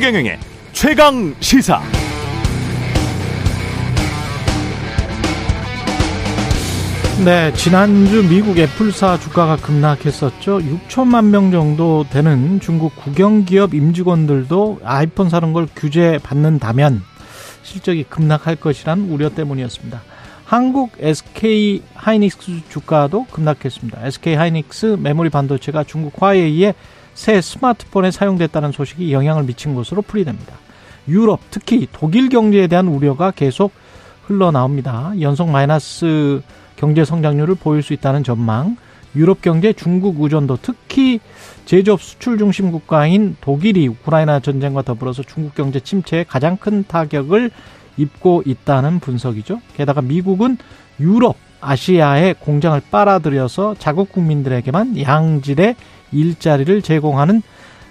최경영의 최강 시사. 네, 지난주 미국 애플사 주가가 급락했었죠. 6천만 명 정도 되는 중국 국영기업 임직원들도 아이폰 사는 걸 규제 받는다면 실적이 급락할 것이란 우려 때문이었습니다. 한국 SK 하이닉스 주가도 급락했습니다. SK 하이닉스 메모리 반도체가 중국 화웨이에 새 스마트폰에 사용됐다는 소식이 영향을 미친 것으로 풀이됩니다. 유럽, 특히 독일 경제에 대한 우려가 계속 흘러나옵니다. 연속 마이너스 경제 성장률을 보일 수 있다는 전망, 유럽 경제 중국 의존도 특히 제조업 수출 중심 국가인 독일이 우크라이나 전쟁과 더불어서 중국 경제 침체에 가장 큰 타격을 입고 있다는 분석이죠. 게다가 미국은 유럽, 아시아에 공장을 빨아들여서 자국 국민들에게만 양질의 일자리를 제공하는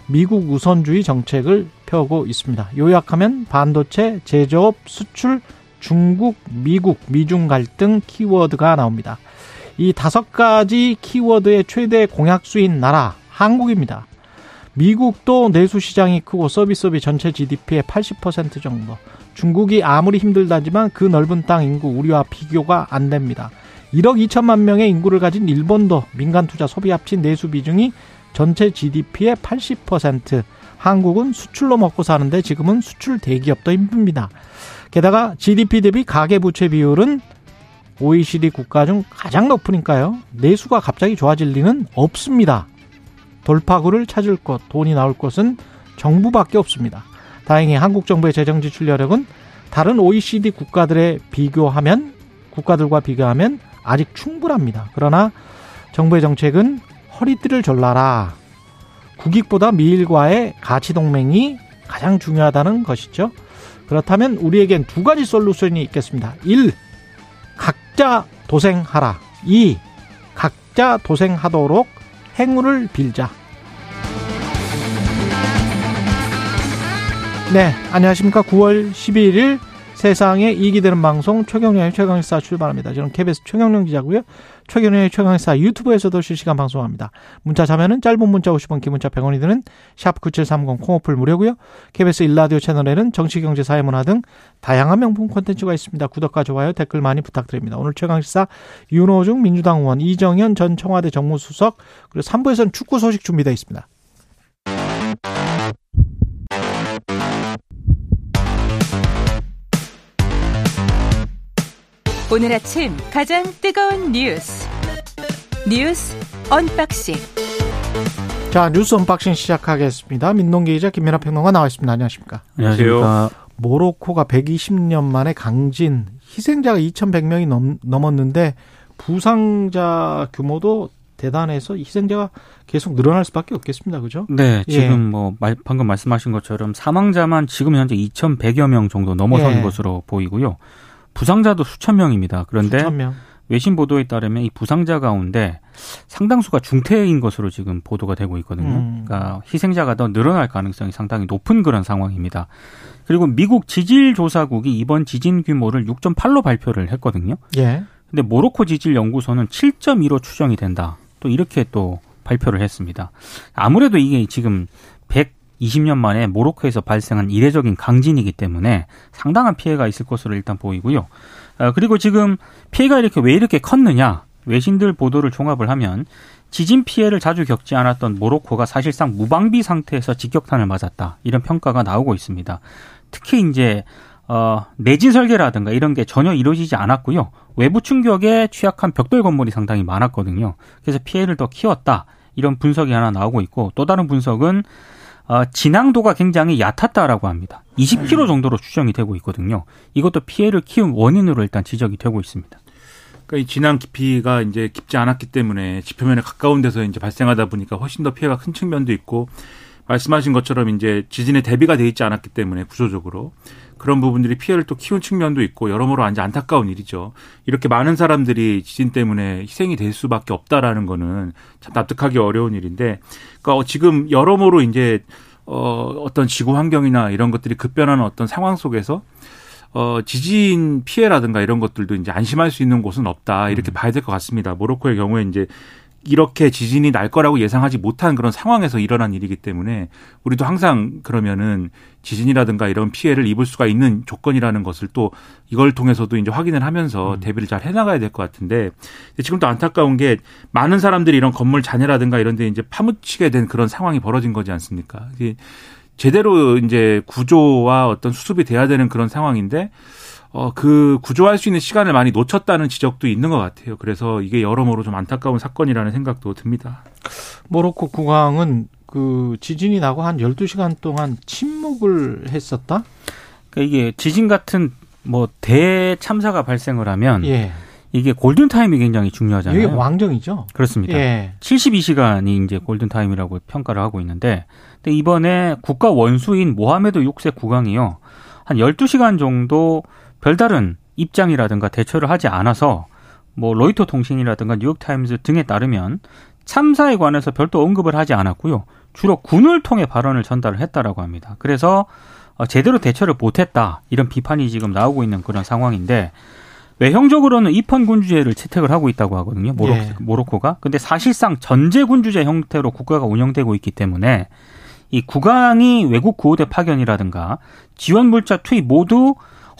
미국 우선주의 정책을 펴고 있습니다. 요약하면 반도체, 제조업, 수출, 중국, 미국, 미중 갈등 키워드가 나옵니다. 이 다섯 가지 키워드의 최대 공약수인 나라 한국입니다. 미국도 내수 시장이 크고 서비스업이 전체 GDP의 80% 정도. 중국이 아무리 힘들다지만 그 넓은 땅 인구 우리와 비교가 안 됩니다. 1억 2천만 명의 인구를 가진 일본도 민간 투자 소비 합친 내수 비중이 전체 GDP의 80%. 한국은 수출로 먹고 사는데 지금은 수출 대기업도 힘듭니다. 게다가 GDP 대비 가계 부채 비율은 OECD 국가 중 가장 높으니까요. 내수가 갑자기 좋아질 리는 없습니다. 돌파구를 찾을 것, 돈이 나올 것은 정부밖에 없습니다. 다행히 한국 정부의 재정 지출 여력은 다른 OECD 국가들에 비교하면 국가들과 비교하면 아직 충분합니다. 그러나 정부의 정책은 허리띠를 졸라라. 국익보다 미일과의 가치 동맹이 가장 중요하다는 것이죠. 그렇다면 우리에겐 두 가지 솔루션이 있겠습니다. 1. 각자 도생하라. 2. 각자 도생하도록 행운을 빌자. 네, 안녕하십니까. 9월 12일 세상에 이익이 되는 방송 최경련의 최강시사 출발합니다. 저는 KBS 최경련 기자고요. 최경련의 최강시사 유튜브에서도 실시간 방송합니다. 문자 자면은 짧은 문자 50원, 긴 문자 100원이 드는 샵 9730 콩오플 무료고요. KBS 일라디오 채널에는 정치, 경제, 사회문화 등 다양한 명품 콘텐츠가 있습니다. 구독과 좋아요, 댓글 많이 부탁드립니다. 오늘 최강시사 윤호중 민주당 의원, 이정현 전 청와대 정무수석 그리고 3부에서는 축구 소식 준비되어 있습니다. 오늘 아침 가장 뜨거운 뉴스 뉴스 언박싱 자 뉴스 언박싱 시작하겠습니다. 민동기 기자 김민아 평론가 나와 있습니다. 안녕하십니까? 안녕하세요. 모로코가 120년 만에 강진 희생자가 2,100명이 넘, 넘었는데 부상자 규모도 대단해서 희생자가 계속 늘어날 수밖에 없겠습니다. 그죠? 네, 지금 예. 뭐 방금 말씀하신 것처럼 사망자만 지금 현재 2,100여 명 정도 넘어선 예. 것으로 보이고요. 부상자도 수천 명입니다. 그런데 수천 명. 외신 보도에 따르면 이 부상자 가운데 상당수가 중태인 것으로 지금 보도가 되고 있거든요. 음. 그러니까 희생자가 더 늘어날 가능성이 상당히 높은 그런 상황입니다. 그리고 미국 지질 조사국이 이번 지진 규모를 6.8로 발표를 했거든요. 예. 근데 모로코 지질 연구소는 7.2로 추정이 된다. 또 이렇게 또 발표를 했습니다. 아무래도 이게 지금 100 20년 만에 모로코에서 발생한 이례적인 강진이기 때문에 상당한 피해가 있을 것으로 일단 보이고요. 어, 그리고 지금 피해가 이렇게 왜 이렇게 컸느냐? 외신들 보도를 종합을 하면 지진 피해를 자주 겪지 않았던 모로코가 사실상 무방비 상태에서 직격탄을 맞았다. 이런 평가가 나오고 있습니다. 특히 이제 어, 내진 설계라든가 이런 게 전혀 이루어지지 않았고요. 외부 충격에 취약한 벽돌 건물이 상당히 많았거든요. 그래서 피해를 더 키웠다. 이런 분석이 하나 나오고 있고 또 다른 분석은 어, 진앙도가 굉장히 얕았다라고 합니다. 20km 정도로 추정이 되고 있거든요. 이것도 피해를 키운 원인으로 일단 지적이 되고 있습니다. 그러니까 이 진앙 깊이가 이제 깊지 않았기 때문에 지표면에 가까운 데서 이제 발생하다 보니까 훨씬 더 피해가 큰 측면도 있고 말씀하신 것처럼 이제 지진에 대비가 돼 있지 않았기 때문에 구조적으로 그런 부분들이 피해를 또 키운 측면도 있고 여러모로 완전 안타까운 일이죠. 이렇게 많은 사람들이 지진 때문에 희생이 될 수밖에 없다라는 거는 참 납득하기 어려운 일인데, 그러니까 지금 여러모로 이제 어 어떤 지구 환경이나 이런 것들이 급변하는 어떤 상황 속에서 어, 지진 피해라든가 이런 것들도 이제 안심할 수 있는 곳은 없다. 이렇게 음. 봐야 될 것 같습니다. 모로코의 경우에 이제 이렇게 지진이 날 거라고 예상하지 못한 그런 상황에서 일어난 일이기 때문에 우리도 항상 그러면은 지진이라든가 이런 피해를 입을 수가 있는 조건이라는 것을 또 이걸 통해서도 이제 확인을 하면서 음. 대비를 잘 해나가야 될 것 같은데 지금 또 안타까운 게 많은 사람들이 이런 건물 잔해라든가 이런 데 이제 파묻히게 된 그런 상황이 벌어진 거지 않습니까? 제대로 이제 구조와 어떤 수습이 돼야 되는 그런 상황인데 어, 그 구조할 수 있는 시간을 많이 놓쳤다는 지적도 있는 것 같아요. 그래서 이게 여러모로 좀 안타까운 사건이라는 생각도 듭니다. 모로코 국왕은 그 지진이 나고 한 12시간 동안 침묵을 했었다? 그러니까 이게 지진 같은 뭐 대참사가 발생을 하면 예. 이게 골든 타임이 굉장히 중요하잖아요. 이게 왕정이죠. 그렇습니다. 예. 72시간이 이제 골든 타임이라고 평가를 하고 있는데 근데 이번에 국가 원수인 모하메드 6세 국왕이요. 한 12시간 정도 별다른 입장이라든가 대처를 하지 않아서 뭐 로이터 통신이라든가 뉴욕타임즈 등에 따르면 참사에 관해서 별도 언급을 하지 않았고요. 주로 군을 통해 발언을 전달을 했다라고 합니다. 그래서 어, 제대로 대처를 못했다 이런 비판이 지금 나오고 있는 그런 상황인데 외형적으로는 입헌 군주제를 채택을 하고 있다고 하거든요. 모로, 예. 모로코가. 근데 사실상 전제 군주제 형태로 국가가 운영되고 있기 때문에 이 국왕이 외국 구호대 파견이라든가 지원 물자 투입 모두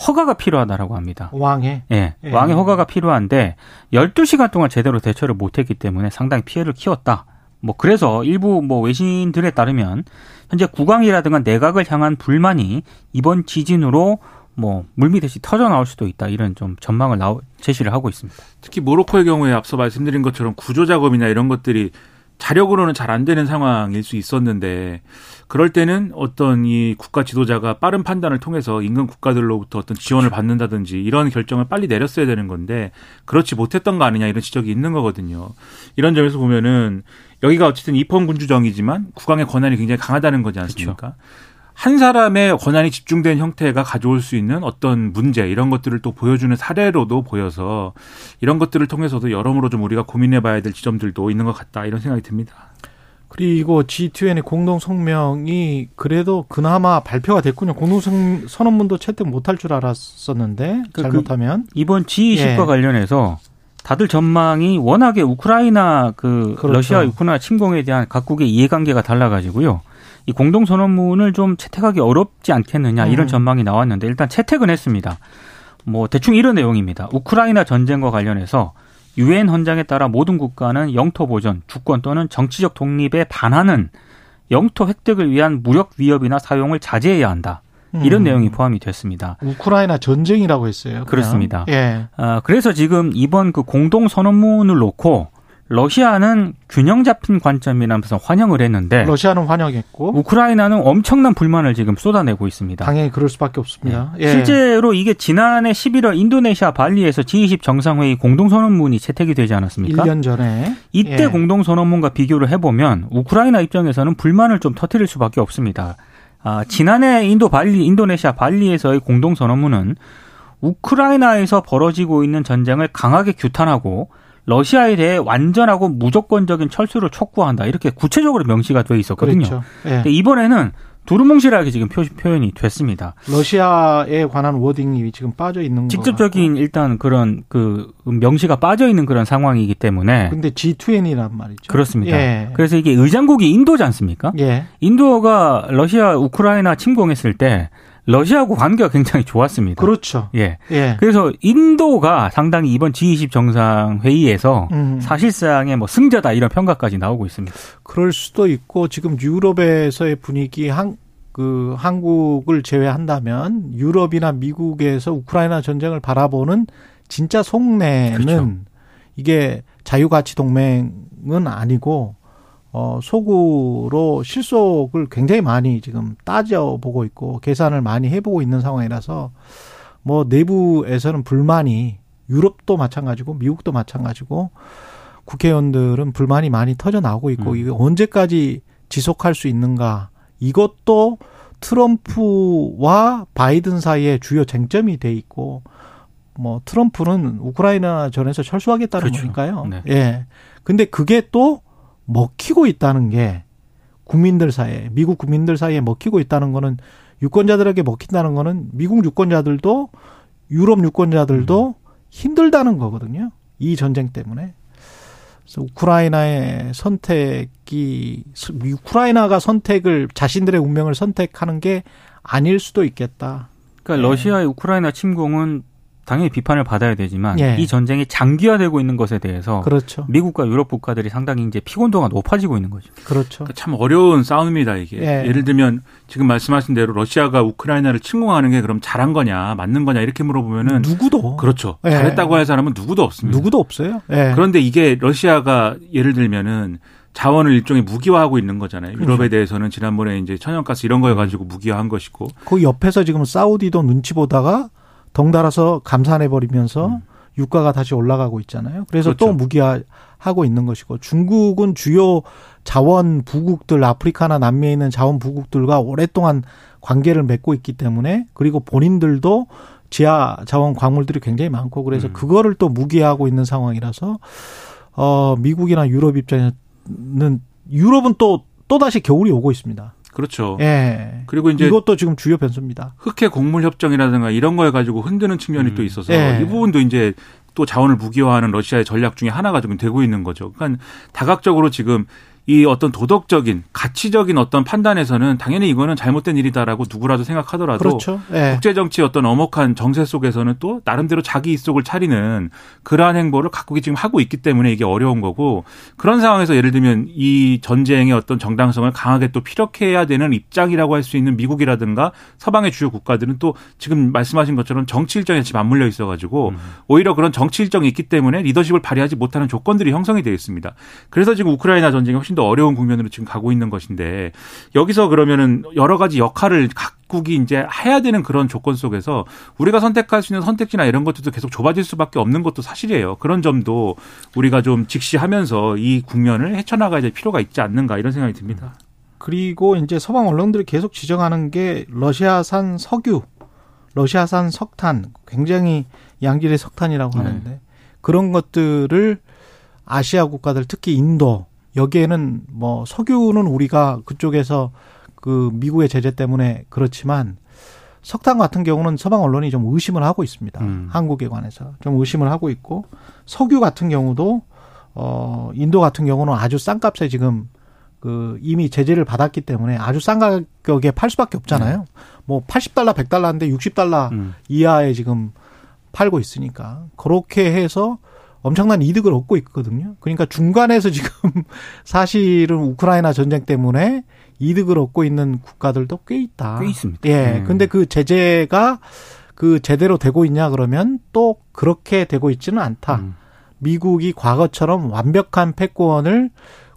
허가가 필요하다라고 합니다. 왕의? 예. 예. 왕의 허가가 필요한데 12시간 동안 제대로 대처를 못 했기 때문에 상당히 피해를 키웠다. 뭐 그래서 일부 뭐 외신들에 따르면 현재 국왕이라든가 내각을 향한 불만이 이번 지진으로 뭐 물밑듯이 터져 나올 수도 있다 이런 좀 전망을 나오, 제시를 하고 있습니다. 특히 모로코의 경우에 앞서 말씀드린 것처럼 구조 작업이나 이런 것들이 자력으로는 잘 안 되는 상황일 수 있었는데 그럴 때는 어떤 이 국가 지도자가 빠른 판단을 통해서 인근 국가들로부터 어떤 지원을 받는다든지 이런 결정을 빨리 내렸어야 되는 건데 그렇지 못했던 거 아니냐 이런 지적이 있는 거거든요. 이런 점에서 보면은 여기가 어쨌든 입헌 군주정이지만 국왕의 권한이 굉장히 강하다는 거지 않습니까? 그렇죠. 한 사람의 권한이 집중된 형태가 가져올 수 있는 어떤 문제 이런 것들을 또 보여주는 사례로도 보여서 이런 것들을 통해서도 여러모로 좀 우리가 고민해봐야 될 지점들도 있는 것 같다 이런 생각이 듭니다. 그리고 G2N의 공동 성명이 그래도 그나마 발표가 됐군요. 공동 선언문도 채택 못할 줄 알았었는데 그, 잘못하면 그 이번 G20과 예. 관련해서 다들 전망이 워낙에 우크라이나 그 그렇죠. 러시아 우크라이나 침공에 대한 각국의 이해관계가 달라가지고요. 이 공동 선언문을 좀 채택하기 어렵지 않겠느냐 이런 음. 전망이 나왔는데 일단 채택은 했습니다. 뭐 대충 이런 내용입니다. 우크라이나 전쟁과 관련해서 유엔 헌장에 따라 모든 국가는 영토 보전, 주권 또는 정치적 독립에 반하는 영토 획득을 위한 무력 위협이나 사용을 자제해야 한다. 이런 음. 내용이 포함이 됐습니다. 우크라이나 전쟁이라고 했어요. 그냥. 그렇습니다. 예. 아, 그래서 지금 이번 그 공동 선언문을 놓고 러시아는 균형 잡힌 관점이라면서 환영을 했는데 러시아는 환영했고 우크라이나는 엄청난 불만을 지금 쏟아내고 있습니다. 당연히 그럴 수밖에 없습니다. 네. 예. 실제로 이게 지난해 11월 인도네시아 발리에서 G20 정상회의 공동선언문이 채택이 되지 않았습니까? 1년 전에 이때 예. 공동선언문과 비교를 해보면 우크라이나 입장에서는 불만을 좀 터뜨릴 수밖에 없습니다. 아, 지난해 인도 발리 인도네시아 발리에서의 공동선언문은 우크라이나에서 벌어지고 있는 전쟁을 강하게 규탄하고 러시아에 대해 완전하고 무조건적인 철수를 촉구한다 이렇게 구체적으로 명시가 돼 있었거든요. 그렇죠. 네. 이번에는 두루뭉실하게 지금 표, 표현이 됐습니다. 러시아에 관한 워딩이 지금 빠져 있는 직접적인 일단 그런 그 명시가 빠져 있는 그런 상황이기 때문에. 근데 G20이란 말이죠. 그렇습니다. 예. 그래서 이게 의장국이 인도지 않습니까? 예. 인도가 러시아 우크라이나 침공했을 때 러시아하고 관계가 굉장히 좋았습니다. 그렇죠. 예. 예. 그래서 인도가 상당히 이번 G20 정상 회의에서 음. 사실상의 뭐 승자다 이런 평가까지 나오고 있습니다. 그럴 수도 있고 지금 유럽에서의 분위기 한 그 한국을 제외한다면 유럽이나 미국에서 우크라이나 전쟁을 바라보는 진짜 속내는 그렇죠. 이게 자유가치 동맹은 아니고 어, 속으로 실속을 굉장히 많이 지금 따져보고 있고 계산을 많이 해보고 있는 상황이라서 뭐 내부에서는 불만이 유럽도 마찬가지고 미국도 마찬가지고 국회의원들은 불만이 많이 터져 나오고 있고 음. 이게 언제까지 지속할 수 있는가 이것도 트럼프와 바이든 사이에 주요 쟁점이 돼 있고 뭐 트럼프는 우크라이나 전에서 철수하겠다는 그렇죠. 거니까요. 네. 예. 근데 그게 또 먹히고 있다는 게 국민들 사이에 미국 국민들 사이에 먹히고 있다는 거는 유권자들에게 먹힌다는 거는 미국 유권자들도 유럽 유권자들도 음. 힘들다는 거거든요. 이 전쟁 때문에. 그래서 우크라이나의 선택이 우크라이나가 선택을 자신들의 운명을 선택하는 게 아닐 수도 있겠다. 그러니까 네. 러시아의 우크라이나 침공은 당연히 비판을 받아야 되지만 예. 이 전쟁이 장기화되고 있는 것에 대해서 그렇죠. 미국과 유럽 국가들이 상당히 이제 피곤도가 높아지고 있는 거죠. 그렇죠. 그러니까 참 어려운 싸움입니다 이게. 예. 예를 들면 지금 말씀하신 대로 러시아가 우크라이나를 침공하는 게 그럼 잘한 거냐, 맞는 거냐 이렇게 물어보면은 누구도 그렇죠. 예. 잘했다고 할 사람은 누구도 없습니다. 누구도 없어요. 예. 그런데 이게 러시아가 예를 들면은 자원을 일종의 무기화하고 있는 거잖아요. 유럽에 그렇죠. 대해서는 지난번에 이제 천연가스 이런 거여 가지고 무기화한 것이고. 그 옆에서 지금 사우디도 눈치 보다가 덩달아서 감산해 버리면서 음. 유가가 다시 올라가고 있잖아요. 그래서 그렇죠. 또 무기화하고 있는 것이고 중국은 주요 자원 부국들 아프리카나 남미에 있는 자원 부국들과 오랫동안 관계를 맺고 있기 때문에 그리고 본인들도 지하 자원 광물들이 굉장히 많고 그래서 음. 그거를 또 무기화하고 있는 상황이라서 어 미국이나 유럽 입장에는 유럽은 또 또다시 겨울이 오고 있습니다. 그렇죠. 예. 그리고 이제 이것도 지금 주요 변수입니다. 흑해 곡물 협정이라든가 이런 거에 가지고 흔드는 측면이 음. 또 있어서 예. 이 부분도 이제 또 자원을 무기화하는 러시아의 전략 중에 하나가 좀 되고 있는 거죠. 그러니까 다각적으로 지금 이 어떤 도덕적인 가치적인 어떤 판단에서는 당연히 이거는 잘못된 일이다라고 누구라도 생각하더라도 그렇죠. 네. 국제 정치 어떤 엄혹한 정세 속에서는 또 나름대로 자기 입속을 차리는 그러한 행보를 각국이 지금 하고 있기 때문에 이게 어려운 거고 그런 상황에서 예를 들면 이 전쟁의 어떤 정당성을 강하게 또 피력해야 되는 입장이라고 할 수 있는 미국이라든가 서방의 주요 국가들은 또 지금 말씀하신 것처럼 정치 일정에 지금 맞물려 있어 가지고 음. 오히려 그런 정치 일정이 있기 때문에 리더십을 발휘하지 못하는 조건들이 형성이 되어 있습니다. 그래서 지금 우크라이나 전쟁이 훨씬 더 어려운 국면으로 지금 가고 있는 것인데 여기서 그러면은 여러 가지 역할을 각국이 이제 해야 되는 그런 조건 속에서 우리가 선택할 수 있는 선택지나 이런 것들도 계속 좁아질 수밖에 없는 것도 사실이에요. 그런 점도 우리가 좀 직시하면서 이 국면을 헤쳐나가야 될 필요가 있지 않는가 이런 생각이 듭니다. 그리고 이제 서방 언론들이 계속 지적하는 게 러시아산 석유, 러시아산 석탄, 굉장히 양질의 석탄이라고 네. 하는데 네. 그런 것들을 아시아 국가들 특히 인도 여기에는 뭐 석유는 우리가 그쪽에서 그 미국의 제재 때문에 그렇지만 석탄 같은 경우는 서방 언론이 좀 의심을 하고 있습니다. 음. 한국에 관해서 좀 의심을 하고 있고 석유 같은 경우도 어 인도 같은 경우는 아주 싼 값에 지금 그 이미 제재를 받았기 때문에 아주 싼 가격에 팔 수밖에 없잖아요. 네. 뭐 80달러, 100달러인데 60달러 음. 이하에 지금 팔고 있으니까 그렇게 해서 엄청난 이득을 얻고 있거든요. 그러니까 중간에서 지금 사실은 우크라이나 전쟁 때문에 이득을 얻고 있는 국가들도 꽤 있다. 꽤 있습니다. 예. 음. 근데 그 제재가 그 제대로 되고 있냐 그러면 또 그렇게 되고 있지는 않다. 음. 미국이 과거처럼 완벽한 패권을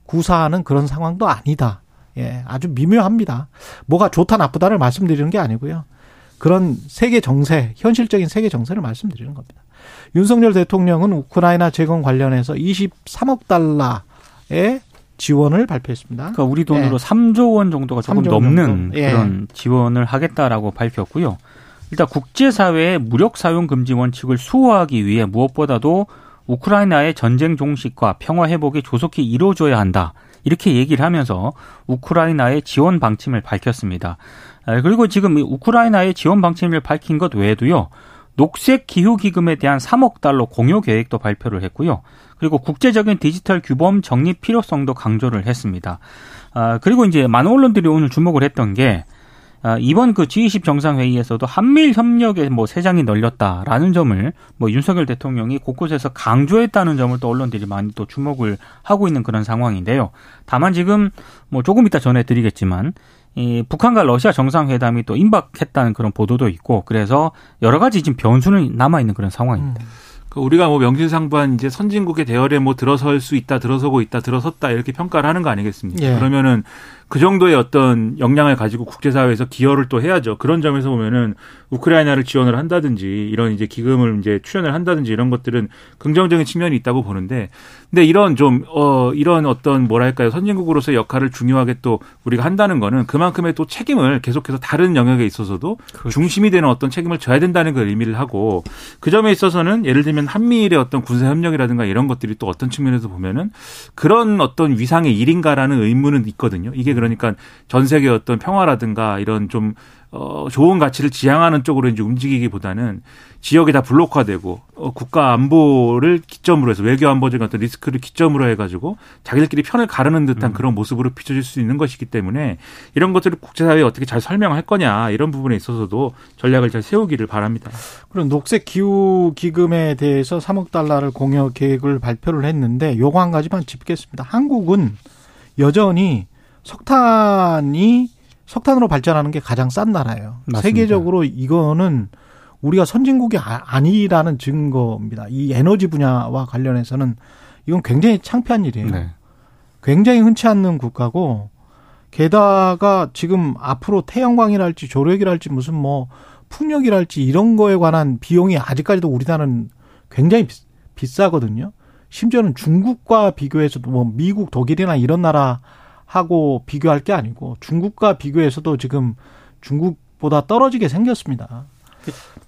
구사하는 그런 상황도 아니다. 예. 아주 미묘합니다. 뭐가 좋다 나쁘다를 말씀드리는 게 아니고요. 그런 세계 정세, 현실적인 세계 정세를 말씀드리는 겁니다. 윤석열 대통령은 우크라이나 재건 관련해서 23억 달러의 지원을 발표했습니다. 그러니까 우리 돈으로 예. 3조 원 정도가 조금 넘는 예. 그런 지원을 하겠다라고 밝혔고요. 일단 국제사회의 무력 사용 금지 원칙을 수호하기 위해 무엇보다도 우크라이나의 전쟁 종식과 평화 회복이 조속히 이루어져야 한다. 이렇게 얘기를 하면서 우크라이나의 지원 방침을 밝혔습니다. 아, 그리고 지금 우크라이나의 지원 방침을 밝힌 것 외에도요. 녹색 기후 기금에 대한 3억 달러 공유 계획도 발표를 했고요. 그리고 국제적인 디지털 규범 정립 필요성도 강조를 했습니다. 아, 그리고 이제 많은 언론들이 오늘 주목을 했던 게 아, 이번 그 G20 정상회의에서도 한미일 협력에 뭐 세장이 널렸다라는 점을 뭐 윤석열 대통령이 곳곳에서 강조했다는 점을 또 언론들이 많이 또 주목을 하고 있는 그런 상황인데요. 다만 지금 뭐 조금 이따 전해드리겠지만 이 북한과 러시아 정상회담이 또 임박했다는 그런 보도도 있고 그래서 여러 가지 지금 변수는 남아 있는 그런 상황입니다. 음. 그 우리가 뭐 명실상부한 이제 선진국의 대열에 뭐 들어설 수 있다, 들어서고 있다, 들어섰다 이렇게 평가를 하는 거 아니겠습니까? 예. 그러면은 그 정도의 어떤 역량을 가지고 국제사회에서 기여를 또 해야죠. 그런 점에서 보면은 우크라이나를 지원을 한다든지 이런 이제 기금을 이제 출연을 한다든지 이런 것들은 긍정적인 측면이 있다고 보는데 근데 이런 좀, 어, 이런 어떤 뭐랄까요. 선진국으로서의 역할을 중요하게 또 우리가 한다는 거는 그만큼의 또 책임을 계속해서 다른 영역에 있어서도 그렇죠. 중심이 되는 어떤 책임을 져야 된다는 걸 의미를 하고 그 점에 있어서는 예를 들면 한미일의 어떤 군사협력이라든가 이런 것들이 또 어떤 측면에서 보면은 그런 어떤 위상의 일인가라는 의문은 있거든요. 이게 그러니까 전 세계 어떤 평화라든가 이런 좀 어, 좋은 가치를 지향하는 쪽으로 이제 움직이기보다는 지역이 다 블록화되고 어, 국가 안보를 기점으로 해서 외교 안보적인 어떤 리스크를 기점으로 해가지고 자기들끼리 편을 가르는 듯한 음. 그런 모습으로 비춰질 수 있는 것이기 때문에 이런 것들을 국제사회에 어떻게 잘 설명할 거냐 이런 부분에 있어서도 전략을 잘 세우기를 바랍니다. 그럼 녹색 기후 기금에 대해서 3억 달러를 공여 계획을 발표를 했는데 요거 한 가지만 짚겠습니다. 한국은 여전히 석탄이 석탄으로 발전하는 게 가장 싼 나라예요. 맞습니다. 세계적으로 이거는 우리가 선진국이 아, 니라는 증거입니다. 이 에너지 분야와 관련해서는 이건 굉장히 창피한 일이에요. 네. 굉장히 흔치 않는 국가고 게다가 지금 앞으로 태양광이랄지 조력이랄지 무슨 뭐 풍력이랄지 이런 거에 관한 비용이 아직까지도 우리나라는 굉장히 비, 싸거든요 심지어는 중국과 비교해서도 뭐 미국, 독일이나 이런 나라 하고 비교할 게 아니고 중국과 비교해서도 지금 중국보다 떨어지게 생겼습니다.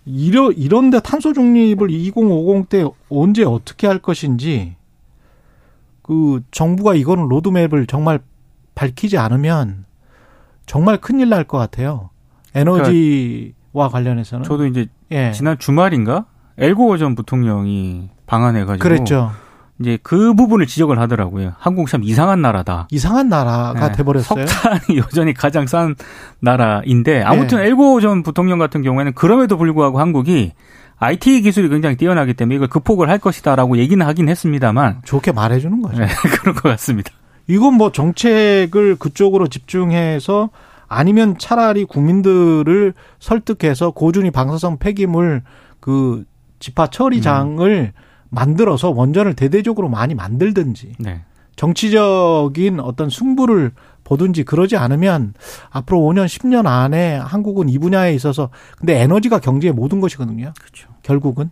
이러, 이런데 탄소 중립을 2050 때 언제 어떻게 할 것인지 그 정부가 이거는 로드맵을 정말 밝히지 않으면 정말 큰일 날 것 같아요. 에너지와 그러니까 관련해서는. 저도 이제 예. 지난 주말인가 엘고 전 부통령이 방한해가지고 그랬죠. 이제 그 부분을 지적을 하더라고요. 한국 참 이상한 나라다. 이상한 나라가 네. 돼버렸어요. 석탄이 여전히 가장 싼 나라인데 아무튼 네. 엘고 전 부통령 같은 경우에는 그럼에도 불구하고 한국이 IT 기술이 굉장히 뛰어나기 때문에 이걸 극복을 할 것이다라고 얘기는 하긴 했습니다만 좋게 말해주는 거죠. 네, 그럴 것 같습니다. 이건 뭐 정책을 그쪽으로 집중해서 아니면 차라리 국민들을 설득해서 고준위 방사성 폐기물 그 집화 처리장을 음. 만들어서 원전을 대대적으로 많이 만들든지 네. 정치적인 어떤 승부를 보든지 그러지 않으면 앞으로 5년, 10년 안에 한국은 이 분야에 있어서 근데 에너지가 경제의 모든 것이거든요. 그렇죠. 결국은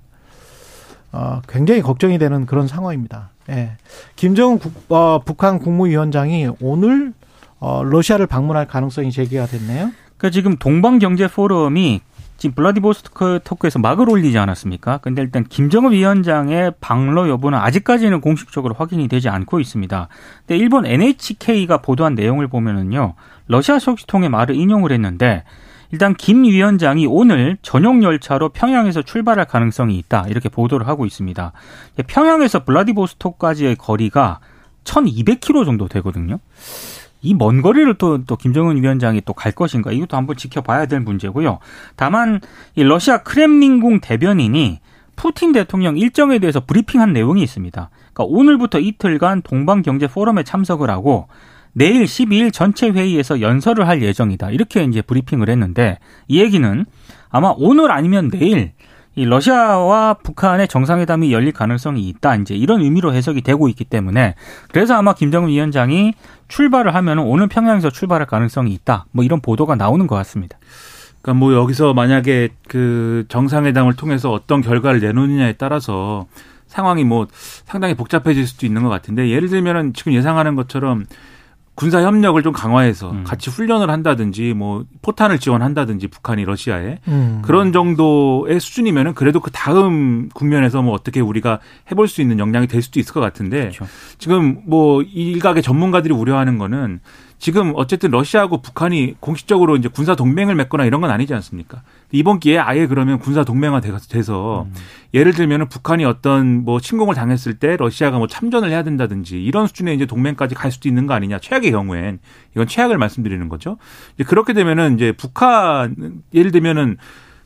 어, 굉장히 걱정이 되는 그런 상황입니다. 예. 김정은 국, 어, 북한 국무위원장이 오늘 어, 러시아를 방문할 가능성이 제기가 됐네요. 그러니까 지금 동방경제 포럼이 지금 블라디보스토크에서 막을 올리지 않았습니까? 근데 일단 김정은 위원장의 방러 여부는 아직까지는 공식적으로 확인이 되지 않고 있습니다. 근데 일본 NHK가 보도한 내용을 보면은요, 러시아 소식통의 말을 인용을 했는데 일단 김 위원장이 오늘 전용 열차로 평양에서 출발할 가능성이 있다 이렇게 보도를 하고 있습니다. 평양에서 블라디보스토크까지의 거리가 1,200km 정도 되거든요. 이 먼 거리를 또, 또 김정은 위원장이 또 갈 것인가 이것도 한번 지켜봐야 될 문제고요. 다만 이 러시아 크렘린궁 대변인이 푸틴 대통령 일정에 대해서 브리핑한 내용이 있습니다. 그러니까 오늘부터 이틀간 동방 경제 포럼에 참석을 하고 내일 12일 전체 회의에서 연설을 할 예정이다. 이렇게 이제 브리핑을 했는데 이 얘기는 아마 오늘 아니면 내일 이 러시아와 북한의 정상회담이 열릴 가능성이 있다. 이제 이런 의미로 해석이 되고 있기 때문에 그래서 아마 김정은 위원장이 출발을 하면 오늘 평양에서 출발할 가능성이 있다. 뭐 이런 보도가 나오는 것 같습니다. 그러니까 뭐 여기서 만약에 그 정상회담을 통해서 어떤 결과를 내놓느냐에 따라서 상황이 뭐 상당히 복잡해질 수도 있는 것 같은데 예를 들면은 지금 예상하는 것처럼 군사 협력을 좀 강화해서 음. 같이 훈련을 한다든지 뭐 포탄을 지원한다든지 북한이 러시아에 음. 그런 정도의 수준이면은 그래도 그 다음 국면에서 뭐 어떻게 우리가 해볼 수 있는 역량이 될 수도 있을 것 같은데 그렇죠. 지금 뭐 일각의 전문가들이 우려하는 거는 지금 어쨌든 러시아하고 북한이 공식적으로 이제 군사 동맹을 맺거나 이런 건 아니지 않습니까? 이번 기회에 아예 그러면 군사 동맹화 돼서 음. 예를 들면은 북한이 어떤 뭐 침공을 당했을 때 러시아가 뭐 참전을 해야 된다든지 이런 수준의 이제 동맹까지 갈 수도 있는 거 아니냐. 최악의 경우엔 이건 최악을 말씀드리는 거죠. 이제 그렇게 되면은 이제 북한 예를 들면은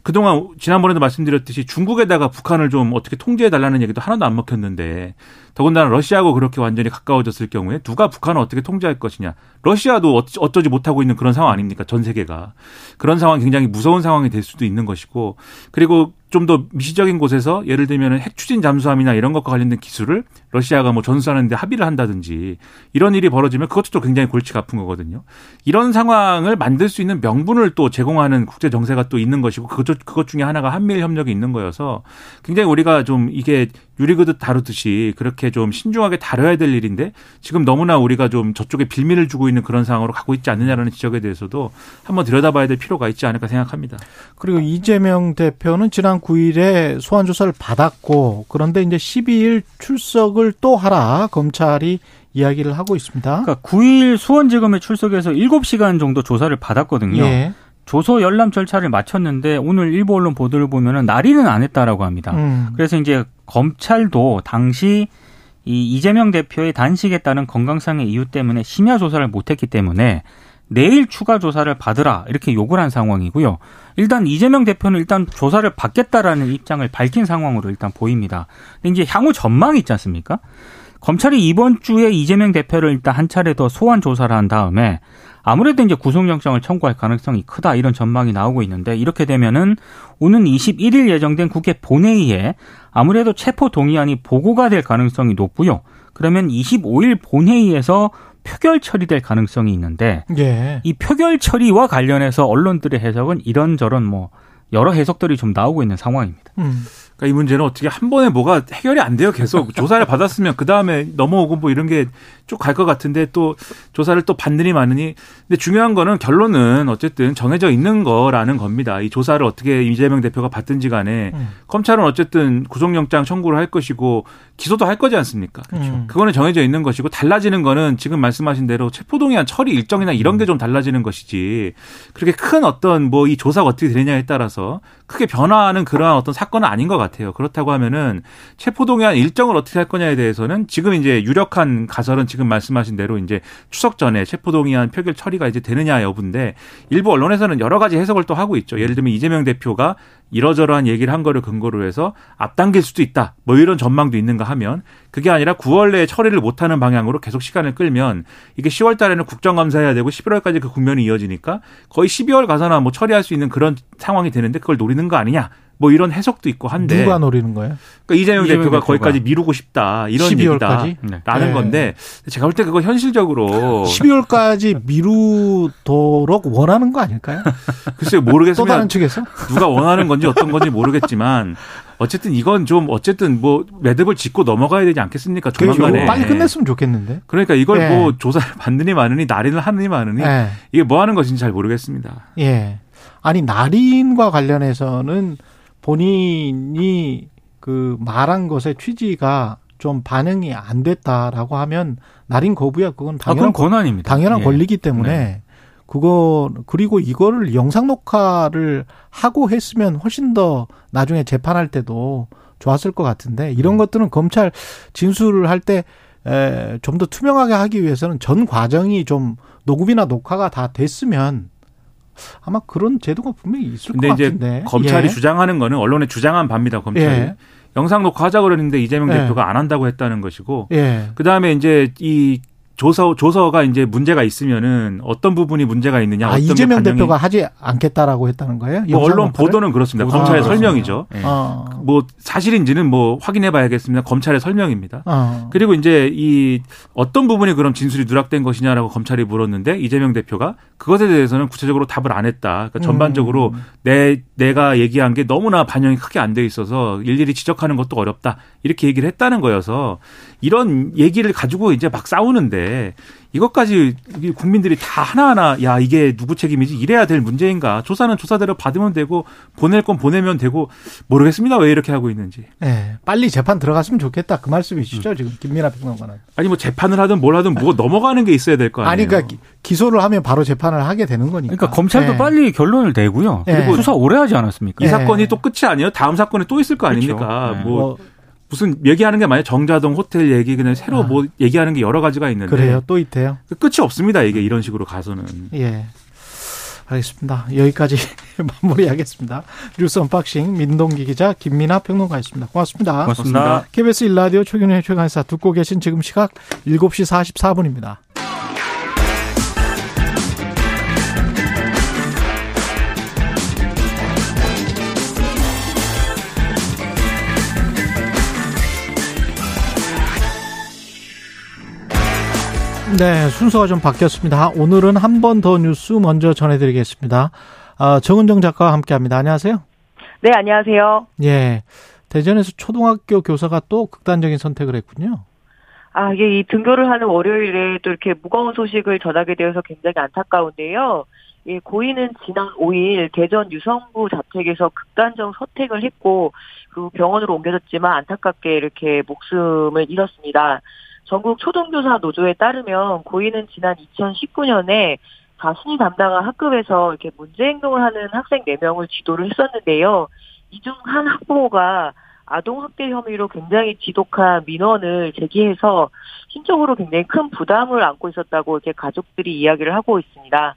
그동안 지난번에도 말씀드렸듯이 중국에다가 북한을 좀 어떻게 통제해 달라는 얘기도 하나도 안 먹혔는데 더군다나 러시아하고 그렇게 완전히 가까워졌을 경우에 누가 북한을 어떻게 통제할 것이냐. 러시아도 어쩌지 못하고 있는 그런 상황 아닙니까? 전 세계가. 그런 상황 굉장히 무서운 상황이 될 수도 있는 것이고 그리고 좀 더 미시적인 곳에서 예를 들면 핵 추진 잠수함이나 이런 것과 관련된 기술을 러시아가 뭐 전수하는데 합의를 한다든지 이런 일이 벌어지면 그것도 또 굉장히 골치가 아픈 거거든요. 이런 상황을 만들 수 있는 명분을 또 제공하는 국제 정세가 또 있는 것이고 그것 중에 하나가 한미일 협력이 있는 거여서 굉장히 우리가 좀 이게 유리그릇 다루듯이 그렇게 좀 신중하게 다뤄야 될 일인데 지금 너무나 우리가 좀 저쪽에 빌미를 주고 있는 그런 상황으로 가고 있지 않느냐라는 지적에 대해서도 한번 들여다봐야 될 필요가 있지 않을까 생각합니다. 그리고 이재명 대표는 지난 9일에 소환 조사를 받았고 그런데 이제 12일 출석을 또 하라 검찰이 이야기를 하고 있습니다. 그러니까 9일 수원지검에 출석해서 7시간 정도 조사를 받았거든요. 예. 조서 열람 절차를 마쳤는데 오늘 일부 언론 보도를 보면은 날이는 안 했다라고 합니다. 음. 그래서 이제 검찰도 당시 이 이재명 대표의 단식에 따른 건강상의 이유 때문에 심야 조사를 못했기 때문에 내일 추가 조사를 받으라 이렇게 요구를 한 상황이고요. 일단 이재명 대표는 일단 조사를 받겠다라는 입장을 밝힌 상황으로 일단 보입니다. 근데 이제 향후 전망이 있지 않습니까? 검찰이 이번 주에 이재명 대표를 일단 한 차례 더 소환 조사를 한 다음에 아무래도 이제 구속영장을 청구할 가능성이 크다 이런 전망이 나오고 있는데 이렇게 되면은 오는 21일 예정된 국회 본회의에 아무래도 체포 동의안이 보고가 될 가능성이 높고요. 그러면 25일 본회의에서 표결 처리될 가능성이 있는데 예. 이 표결 처리와 관련해서 언론들의 해석은 이런저런 뭐 여러 해석들이 좀 나오고 있는 상황입니다. 음. 그러니까 이 문제는 어떻게 한 번에 뭐가 해결이 안 돼요. 계속 조사를 받았으면 그 다음에 넘어오고 뭐 이런 게 쭉 갈 것 같은데 또 조사를 또 받느니 마느니. 근데 중요한 거는 결론은 어쨌든 정해져 있는 거라는 겁니다. 이 조사를 어떻게 이재명 대표가 받든지 간에 음. 검찰은 어쨌든 구속영장 청구를 할 것이고 기소도 할 거지 않습니까? 그렇죠. 음. 그거는 정해져 있는 것이고 달라지는 거는 지금 말씀하신 대로 체포동의안 처리 일정이나 이런 게 좀 달라지는 것이지 그렇게 큰 어떤 뭐 이 조사가 어떻게 되느냐에 따라서 크게 변화하는 그러한 어떤 사건은 아닌 것 같아요. 그렇다고 하면은 체포동의안 일정을 어떻게 할 거냐에 대해서는 지금 이제 유력한 가설은 지금 말씀하신 대로 이제 추석 전에 체포동의안 표결 처리가 이제 되느냐 여부인데 일부 언론에서는 여러 가지 해석을 또 하고 있죠. 예를 들면 이재명 대표가 이러저러한 얘기를 한 거를 근거로 해서 앞당길 수도 있다. 뭐 이런 전망도 있는가 하면 그게 아니라 9월 내에 처리를 못하는 방향으로 계속 시간을 끌면 이게 10월 달에는 국정감사해야 되고 11월까지 그 국면이 이어지니까 거의 12월 가서나 뭐 처리할 수 있는 그런 상황이 되는데 그걸 노리는 거 아니냐. 뭐 이런 해석도 있고 한데 누가 노리는 거예요? 그러니까 이재명, 이재명 대표가, 대표가, 거기까지 미루고 싶다 이런 12월까지? 얘기다 라는 네. 건데 제가 볼 때 그거 현실적으로 12월까지 미루도록 원하는 거 아닐까요? 글쎄요 모르겠습니다. 또 다른 측에서 누가 원하는 건지 어떤 건지 모르겠지만 어쨌든 이건 좀 어쨌든 뭐 매듭을 짓고 넘어가야 되지 않겠습니까? 조만간에 빨리 끝냈으면 좋겠는데. 그러니까 이걸 네. 뭐 조사를 받느니 마느니 날인을 하느니 마느니 네. 이게 뭐 하는 것인지 잘 모르겠습니다. 예. 아니 날인과 관련해서는 본인이 그 말한 것의 취지가 좀 반응이 안 됐다라고 하면 날인 거부야 그건 당연한 아, 권한입니다. 당연한 예. 권리기 때문에 네. 그거 그리고 이거를 영상 녹화를 하고 했으면 훨씬 더 나중에 재판할 때도 좋았을 것 같은데 이런 음. 것들은 검찰 진술을 할 때 좀 더 투명하게 하기 위해서는 전 과정이 좀 녹음이나 녹화가 다 됐으면 아마 그런 제도가 분명히 있을 것 같은데. 이제 검찰이 예. 주장하는 거는 언론에 주장한 바입니다. 검찰이. 예. 영상 녹화하자 그러는데 이재명 예. 대표가 안 한다고 했다는 것이고 예. 그다음에 이제 이 조서 조서가 이제 문제가 있으면은 어떤 부분이 문제가 있느냐. 아, 이재명 대표가 하지 않겠다라고 했다는 거예요? 뭐 언론 보도는 그렇습니다. 아, 검찰의 설명이죠. 네. 아. 뭐 사실인지는 뭐 확인해봐야겠습니다. 검찰의 설명입니다. 아. 그리고 이제 이 어떤 부분이 그럼 진술이 누락된 것이냐라고 검찰이 물었는데 이재명 대표가 그것에 대해서는 구체적으로 답을 안 했다. 그러니까 전반적으로 음. 내 내가 얘기한 게 너무나 반영이 크게 안 돼 있어서 일일이 지적하는 것도 어렵다. 이렇게 얘기를 했다는 거여서 이런 얘기를 가지고 이제 막 싸우는데 이것까지 국민들이 다 하나하나 야 이게 누구 책임이지 이래야 될 문제인가 조사는 조사대로 받으면 되고 보낼 건 보내면 되고 모르겠습니다 왜 이렇게 하고 있는지. 네, 빨리 재판 들어갔으면 좋겠다 그 말씀이시죠 음. 지금 김민아 평론가는. 아니 뭐 재판을 하든 뭘 하든 뭐 넘어가는 게 있어야 될 거 아니에요. 아니 그러니까 기소를 하면 바로 재판을 하게 되는 거니까. 그러니까 검찰도 네. 빨리 결론을 내고요. 그리고 네. 수사 오래 하지 않았습니까? 이 사건이 또 끝이 아니에요. 다음 사건에 또 있을 거 그렇죠. 아닙니까? 네. 뭐, 뭐 무슨 얘기하는 게 만약 정자동 호텔 얘기 그냥 새로 아. 뭐 얘기하는 게 여러 가지가 있는데. 그래요? 또 있대요? 그 끝이 없습니다 이게 이런 식으로 가서는. 예. 알겠습니다. 여기까지 마무리하겠습니다. 뉴스 언박싱 민동기 기자 김민아 평론가였습니다. 고맙습니다. 고맙습니다. KBS 일라디오 최경영의 최강시사 듣고 계신 지금 시각 7시 44분입니다 네, 순서가 좀 바뀌었습니다. 오늘은 한 번 더 뉴스 먼저 전해드리겠습니다. 아, 정은정 작가와 함께합니다. 안녕하세요. 네, 안녕하세요. 예, 대전에서 초등학교 교사가 또 극단적인 선택을 했군요. 아, 이게 이 등교를 하는 월요일에 또 이렇게 무거운 소식을 전하게 되어서 굉장히 안타까운데요. 이 고인은 지난 5일 대전 유성구 자택에서 극단적 선택을 했고 그 병원으로 옮겨졌지만 안타깝게 이렇게 목숨을 잃었습니다. 전국 초등교사 노조에 따르면 고인은 지난 2019년에 자신이 담당한 학급에서 이렇게 문제 행동을 하는 학생 4명을 지도를 했었는데요. 이 중 한 학부모가 아동학대 혐의로 굉장히 지독한 민원을 제기해서 심적으로 굉장히 큰 부담을 안고 있었다고 이렇게 가족들이 이야기를 하고 있습니다.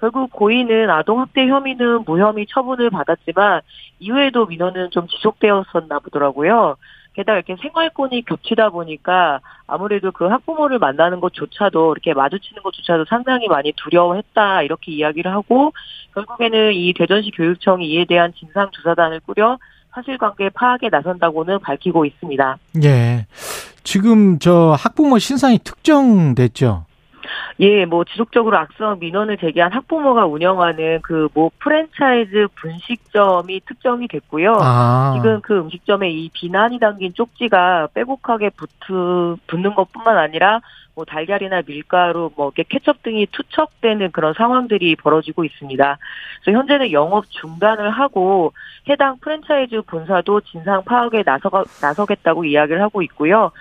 결국 고인은 아동학대 혐의는 무혐의 처분을 받았지만 이후에도 민원은 좀 지속되었었나 보더라고요. 게다가 이렇게 생활권이 겹치다 보니까 아무래도 그 학부모를 만나는 것조차도 이렇게 마주치는 것조차도 상당히 많이 두려워했다 이렇게 이야기를 하고 결국에는 이 대전시 교육청이 이에 대한 진상 조사단을 꾸려 사실관계 파악에 나선다고는 밝히고 있습니다. 예. 지금 저 학부모 신상이 특정됐죠? 예, 뭐 지속적으로 악성 민원을 제기한 학부모가 운영하는 그 뭐 프랜차이즈 분식점이 특정이 됐고요. 아. 지금 그 음식점에 이 비난이 담긴 쪽지가 빼곡하게 붙, 붙는 것뿐만 아니라 뭐 달걀이나 밀가루, 뭐 이렇게 케첩 등이 투척되는 그런 상황들이 벌어지고 있습니다. 그래서 현재는 영업 중단을 하고 해당 프랜차이즈 본사도 진상 파악에 나서 나서겠다고 이야기를 하고 있고요.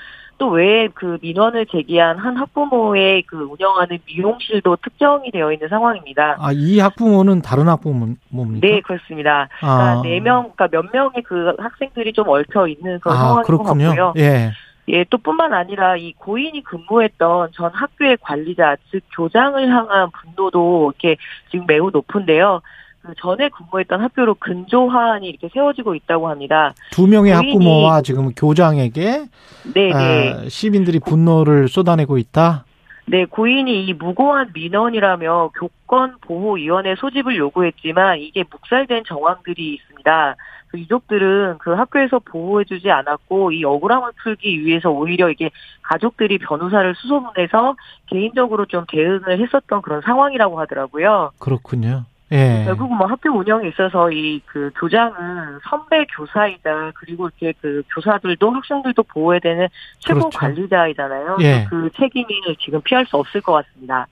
또 외에 그 민원을 제기한 한 학부모의 그 운영하는 미용실도 특정이 되어 있는 상황입니다. 아, 이 학부모는 다른 학부모입니까? 네, 그렇습니다. 그러니까 아. 네 명, 그러니까 몇 명의 그 학생들이 좀 얽혀 있는 그런 아, 상황인 그렇군요. 것 같고요. 예. 예, 또 뿐만 아니라 이 고인이 근무했던 전 학교의 관리자, 즉 교장을 향한 분노도 이렇게 지금 매우 높은데요. 그 전에 근무했던 학교로 근조화안이 이렇게 세워지고 있다고 합니다. 두 명의 학부모와 지금 교장에게 네, 네. 아, 시민들이 분노를 쏟아내고 있다. 네, 고인이 이 무고한 민원이라며 교권 보호 위원회 소집을 요구했지만 이게 묵살된 정황들이 있습니다. 그 유족들은 그 학교에서 보호해주지 않았고 이 억울함을 풀기 위해서 오히려 이게 가족들이 변호사를 수소문해서 개인적으로 좀 대응을 했었던 그런 상황이라고 하더라고요. 그렇군요. 예. 결국 뭐 학교 운영에 있어서 이 그 교장은 선배 교사이자 그리고 이렇게 그 교사들도 학생들도 보호해야 되는 최고 그렇죠. 관리자이잖아요. 예. 그 책임을 지금 피할 수 없을 것 같습니다.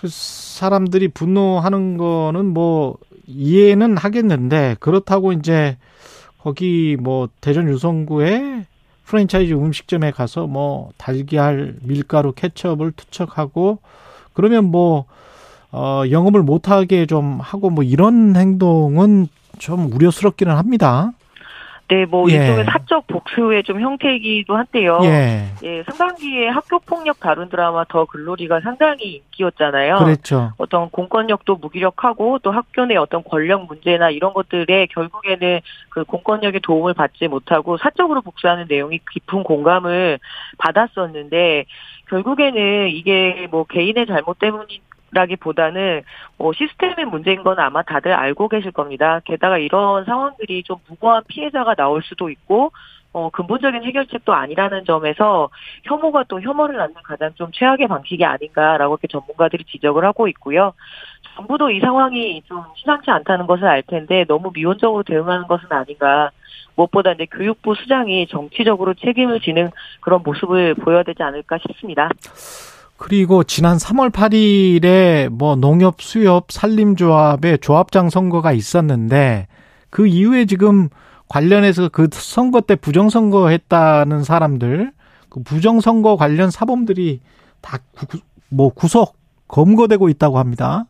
그 사람들이 분노하는 거는 뭐 이해는 하겠는데 그렇다고 이제 거기 뭐 대전 유성구에 프랜차이즈 음식점에 가서 뭐 달걀, 밀가루, 케첩을 투척하고 그러면 뭐 어, 영업을 못하게 좀 하고 뭐 이런 행동은 좀 우려스럽기는 합니다. 네, 뭐 예. 일종의 사적 복수의 좀 형태이기도 한데요. 예. 예, 상반기에 학교 폭력 다룬 드라마 더 글로리가 상당히 인기였잖아요. 그렇죠. 어떤 공권력도 무기력하고 또 학교 내 어떤 권력 문제나 이런 것들에 결국에는 그 공권력의 도움을 받지 못하고 사적으로 복수하는 내용이 깊은 공감을 받았었는데 결국에는 이게 뭐 개인의 잘못 때문인 라기보다는 뭐 시스템의 문제인 건 아마 다들 알고 계실 겁니다. 게다가 이런 상황들이 좀 무고한 피해자가 나올 수도 있고 어, 근본적인 해결책도 아니라는 점에서 혐오가 또 혐오를 낳는 가장 좀 최악의 방식이 아닌가라고 이렇게 전문가들이 지적을 하고 있고요. 정부도 이 상황이 좀 심상치 않다는 것을 알 텐데 너무 미온적으로 대응하는 것은 아닌가. 무엇보다 이제 교육부 수장이 정치적으로 책임을 지는 그런 모습을 보여야 되지 않을까 싶습니다. 그리고 지난 3월 8일에 뭐 농협, 수협, 산림조합의 조합장 선거가 있었는데 그 이후에 지금 관련해서 그 선거 때 부정선거 했다는 사람들, 그 부정선거 관련 사범들이 다뭐 구속, 검거되고 있다고 합니다.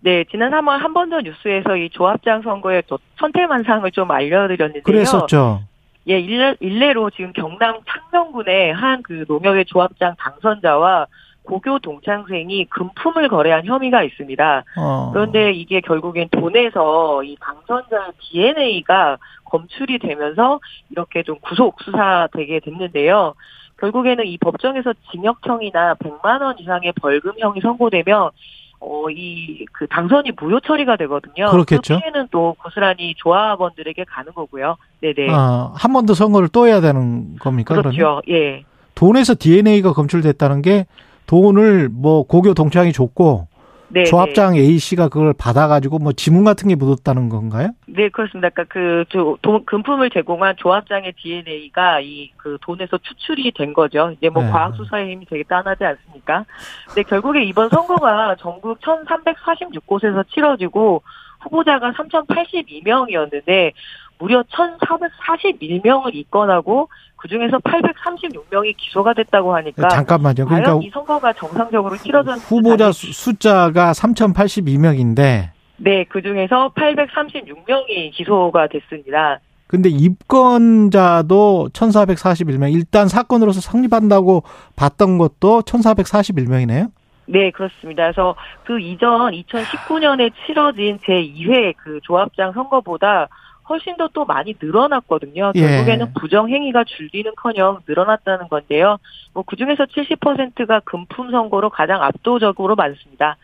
네, 지난 3월 한 번 더 뉴스에서 이 조합장 선거의 선택만 상을 좀 알려드렸는데요. 그랬었죠. 예, 일례, 일례로 지금 경남 창녕군의 한 그 농협의 조합장 당선자와 고교 동창생이 금품을 거래한 혐의가 있습니다. 어. 그런데 이게 결국엔 돈에서 이 당선자 DNA가 검출이 되면서 이렇게 좀 구속 수사되게 됐는데요. 결국에는 이 법정에서 징역형이나 100만 원 이상의 벌금형이 선고되면 어, 이, 그, 당선이 무효 처리가 되거든요. 그렇겠죠. 그 피해는 또 고스란히 조합원들에게 가는 거고요. 네네. 아, 한 번 더 선거를 또 해야 되는 겁니까? 그렇죠. 그러면? 예. 돈에서 DNA가 검출됐다는 게 돈을 뭐 고교 동창이 줬고 네, 조합장 네. A 씨가 그걸 받아가지고 뭐 지문 같은 게 묻었다는 건가요? 네 그렇습니다. 그러니까 그 돈, 금품을 제공한 조합장의 DNA가 이 그 돈에서 추출이 된 거죠. 이제 뭐 네. 과학 수사의 힘이 되게 딴하지 않습니까? 근데 결국에 이번 선거가 전국 1,346곳에서 치러지고 후보자가 3,082명이었는데 무려 1,441명을 입건하고 그중에서 836명이 기소가 됐다고 하니까 잠깐만요. 그러니까 이 선거가 정상적으로 치러졌는 후보자 숫자가 3,082명인데 네, 그중에서 836명이 기소가 됐습니다. 근데 입건자도 1,441명. 일단 사건으로서 성립한다고 봤던 것도 1,441명이네요. 네, 그렇습니다. 그래서 그 이전 2019년에 치러진 제2회 그 조합장 선거보다 훨씬 더 또 많이 늘어났거든요. 예. 결국에는 부정 행위가 줄기는커녕 늘어났다는 건데요. 뭐 그중에서 70%가 금품 선거로 가장 압도적으로 많습니다.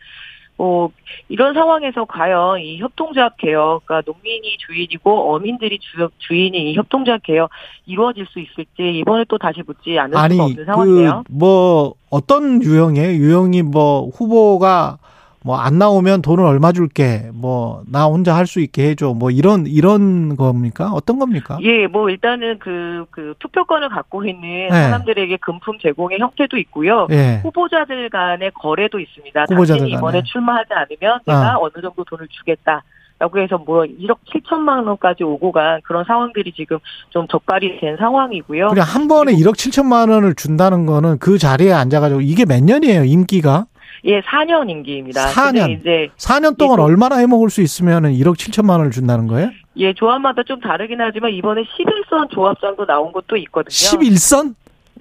뭐 이런 상황에서 과연 이 협동조합 개혁, 그러니까 농민이 주인이고 어민들이 주, 주인인 이 협동조합 개혁 이루어질 수 있을지 이번에 또 다시 묻지 않을 아니, 수가 없는 상황이에요. 그 뭐 어떤 유형이에요? 유형이 뭐 후보가 뭐 안 나오면 돈을 얼마 줄게. 뭐 나 혼자 할 수 있게 해줘. 뭐 이런 이런 겁니까? 어떤 겁니까? 예, 뭐 일단은 그, 그 투표권을 갖고 있는 네. 사람들에게 금품 제공의 형태도 있고요. 예. 후보자들 간의 거래도 있습니다. 후보자들 당신이 이번에 간에. 출마하지 않으면 내가 어. 느 정도 돈을 주겠다. 라고 해서 뭐 1억 7천만 원까지 오고 간 그런 상황들이 지금 좀 적발이 된 상황이고요. 그냥 한 번에 1억 7천만 원을 준다는 거는 그 자리에 앉아가지고 이게 몇 년이에요? 임기가? 예, 4년 임기입니다. 4년. 근데 이제 4년 동안 예, 그- 얼마나 해먹을 수 있으면 1억 7천만 원을 준다는 거예요? 예, 조합마다 좀 다르긴 하지만 이번에 11선 조합장도 나온 것도 있거든요. 11선?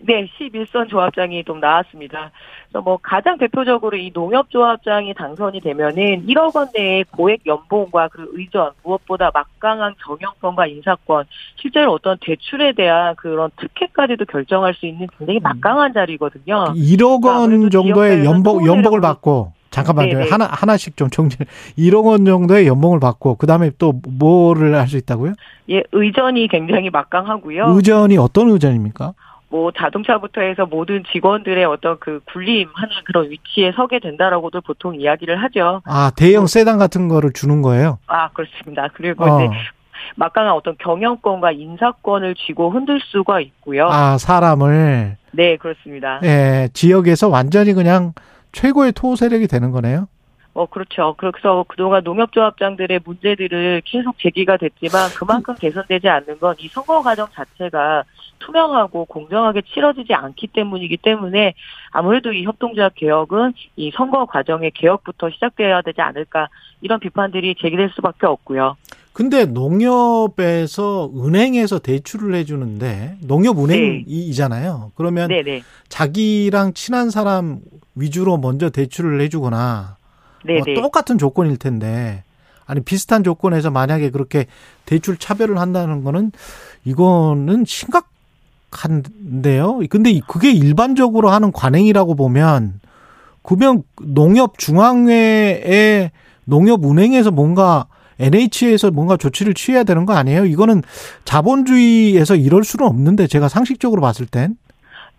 네, 11선 조합장이 좀 나왔습니다. 그래서 뭐 가장 대표적으로 이 농협 조합장이 당선이 되면은 1억 원 내의 고액 연봉과 그리고 의전, 무엇보다 막강한 경영권과 인사권, 실제로 어떤 대출에 대한 그런 특혜까지도 결정할 수 있는 굉장히 막강한 자리거든요. 1억 원 아무래도 정도의 연봉, 연봉을 받고, 잠깐만요. 네네. 하나, 하나씩 좀 정리. 1억 원 정도의 연봉을 받고, 그 다음에 또 뭐를 할 수 있다고요? 예, 의전이 굉장히 막강하고요. 의전이 어떤 의전입니까? 뭐 자동차부터 해서 모든 직원들의 어떤 그 군림하는 그런 위치에 서게 된다라고도 보통 이야기를 하죠. 아, 대형 세단 같은 거를 주는 거예요? 아, 그렇습니다. 그리고 어. 이제 막강한 어떤 경영권과 인사권을 쥐고 흔들 수가 있고요. 아, 사람을, 네, 그렇습니다. 예, 지역에서 완전히 그냥 최고의 토 세력이 되는 거네요? 어, 그렇죠. 그래서 그동안 농협조합장들의 문제들을 계속 제기가 됐지만 그만큼 개선되지 않는 건 이 선거 과정 자체가 투명하고 공정하게 치러지지 않기 때문이기 때문에 아무래도 이 협동조합 개혁은 이 선거 과정의 개혁부터 시작돼야 되지 않을까 이런 비판들이 제기될 수밖에 없고요. 근데 농협에서 은행에서 대출을 해주는데, 농협은행이잖아요. 그러면 네네. 자기랑 친한 사람 위주로 먼저 대출을 해주거나. 뭐 똑같은 조건일 텐데 아니 비슷한 조건에서 만약에 그렇게 대출 차별을 한다는 거는 이거는 심각 한데요. 근데 이- 그게 일반적으로 하는 관행이라고 보면 그러면 농협 중앙회의 농협 은행에서 뭔가 NH에서 뭔가 조치를 취해야 되는 거 아니에요? 이거는 자본주의에서 이럴 수는 없는데 제가 상식적으로 봤을 땐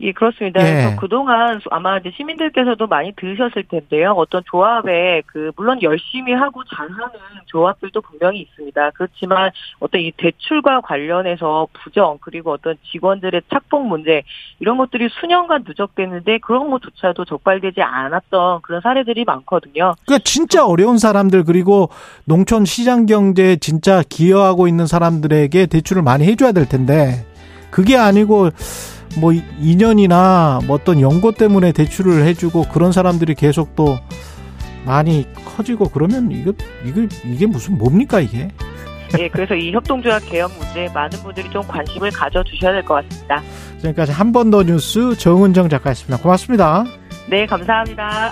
예, 그렇습니다. 예. 그래서 그동안 아마 이제 시민들께서도 많이 들으셨을 텐데요. 어떤 조합에 그 물론 열심히 하고 잘하는 조합들도 분명히 있습니다. 그렇지만 어떤 이 대출과 관련해서 부정 그리고 어떤 직원들의 착복 문제 이런 것들이 수년간 누적됐는데 그런 것조차도 적발되지 않았던 그런 사례들이 많거든요. 그러니까 진짜 어려운 사람들 그리고 농촌 시장 경제에 진짜 기여하고 있는 사람들에게 대출을 많이 해줘야 될 텐데 그게 아니고 뭐 2년이나 뭐 어떤 연고 때문에 대출을 해주고 그런 사람들이 계속 또 많이 커지고 그러면 이거 이거 이게 무슨 뭡니까 이게? 예, 그래서 이 협동조합 개혁 문제에 많은 분들이 좀 관심을 가져주셔야 될 것 같습니다. 지금까지 한 번 더 뉴스 정은정 작가였습니다. 고맙습니다. 네, 감사합니다.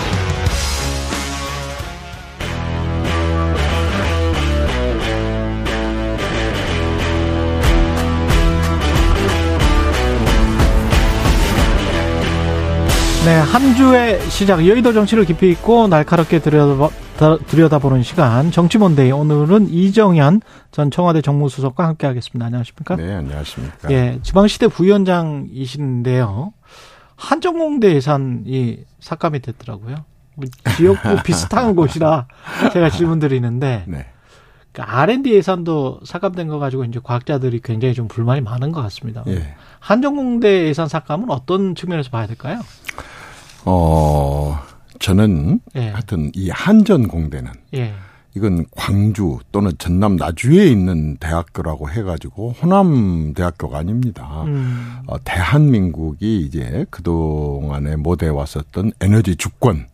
네, 한 주의 시작 여의도 정치를 깊이 있고 날카롭게 들여다, 들여다보는 시간 정치몬데이 오늘은 이정현 전 청와대 정무수석과 함께하겠습니다. 안녕하십니까? 네, 안녕하십니까. 예, 지방시대 부위원장이신데요. 한정공대 예산이 삭감이 됐더라고요. 뭐 지역구 비슷한 곳이라 제가 질문 드리는데 네. 그러니까 R&D 예산도 삭감된 거 가지고 이제 과학자들이 굉장히 좀 불만이 많은 것 같습니다. 예. 한전공대 예산 삭감은 어떤 측면에서 봐야 될까요? 어, 저는 예. 하여튼 이 한전공대는 예. 이건 광주 또는 전남 나주에 있는 대학교라고 해가지고 호남 대학교가 아닙니다. 음. 어, 대한민국이 이제 그동안에 모대에 왔었던 에너지 주권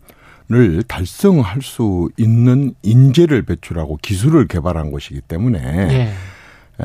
을 달성할 수 있는 인재를 배출하고 기술을 개발한 것이기 때문에 예.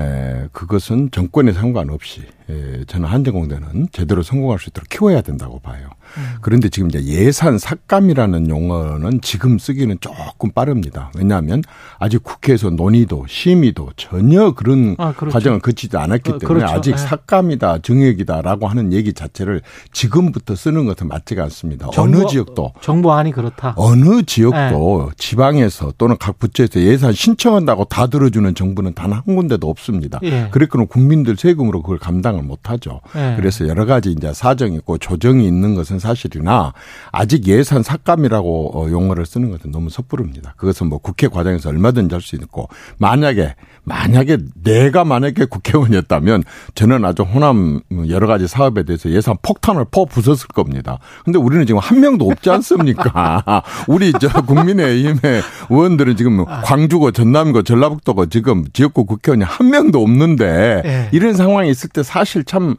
에, 그것은 정권에 상관없이 에, 저는 한전공대는 제대로 성공할 수 있도록 키워야 된다고 봐요. 음. 그런데 지금 이제 예산 삭감이라는 용어는 지금 쓰기는 조금 빠릅니다. 왜냐하면 아직 국회에서 논의도 심의도 전혀 그런 아, 그렇죠. 과정을 거치지 않았기 어, 때문에 그렇죠. 아직 네. 삭감이다 정액이다라고 하는 얘기 자체를 지금부터 쓰는 것은 맞지가 않습니다. 정부, 어느 지역도 정부안이 그렇다. 어느 지역도 네. 지방에서 또는 각 부처에서 예산 신청한다고 다 들어주는 정부는 단 한 군데도 없습니다. 예. 그랬거는 국민들 세금으로 그걸 감당을 못 하죠. 예. 그래서 여러 가지 이제 사정이 있고 조정이 있는 것은 사실이나 아직 예산 삭감이라고 어, 용어를 쓰는 것은 너무 섣부릅니다. 그것은 뭐 국회 과정에서 얼마든지 할 수 있고 만약에 만약에 내가 만약에 국회의원이었다면 저는 아주 호남 여러 가지 사업에 대해서 예산 폭탄을 퍼 부쉈을 겁니다. 근데 우리는 지금 한 명도 없지 않습니까? 우리 저 국민의힘의 의원들은 지금 광주고 전남이고 전라북도고 지금 지역구 국회의원이 한 명도 없는데 네. 이런 상황이 있을 때 사실 참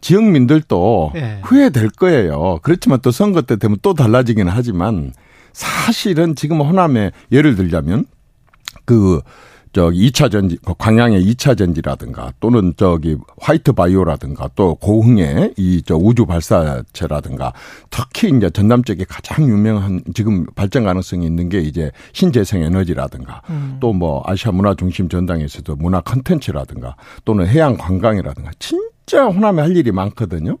지역민들도 네. 후회될 거예요. 그렇지만 또 선거 때 되면 또 달라지기는 하지만 사실은 지금 호남에 예를 들자면 그 저기 2차 전지, 그 광양의 2차 전지라든가 또는 저기 화이트 바이오라든가 또 고흥의 이 저 우주 발사체라든가 특히 이제 전남 쪽에 가장 유명한 지금 발전 가능성이 있는 게 이제 신재생 에너지라든가 음. 또뭐 아시아 문화 중심 전당에서도 문화 컨텐츠라든가 또는 해양 관광이라든가 진짜 호남에 할 일이 많거든요.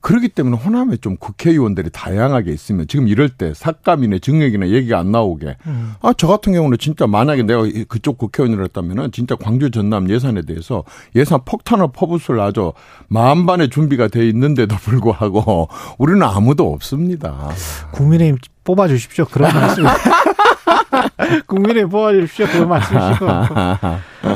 그렇기 때문에 호남에 좀 국회의원들이 다양하게 있으면 지금 이럴 때 삭감이나 증액이나 얘기가 안 나오게 음. 아저 같은 경우는 진짜 만약에 내가 그쪽 국회의원이었다면은 진짜 광주 전남 예산에 대해서 예산 폭탄을 퍼붓을 아주 만반의 준비가 돼 있는데도 불구하고 우리는 아무도 없습니다. 국민의힘 뽑아주십시오. 그런 말씀. 국민의 보아주십시오. 그런 말씀이시고.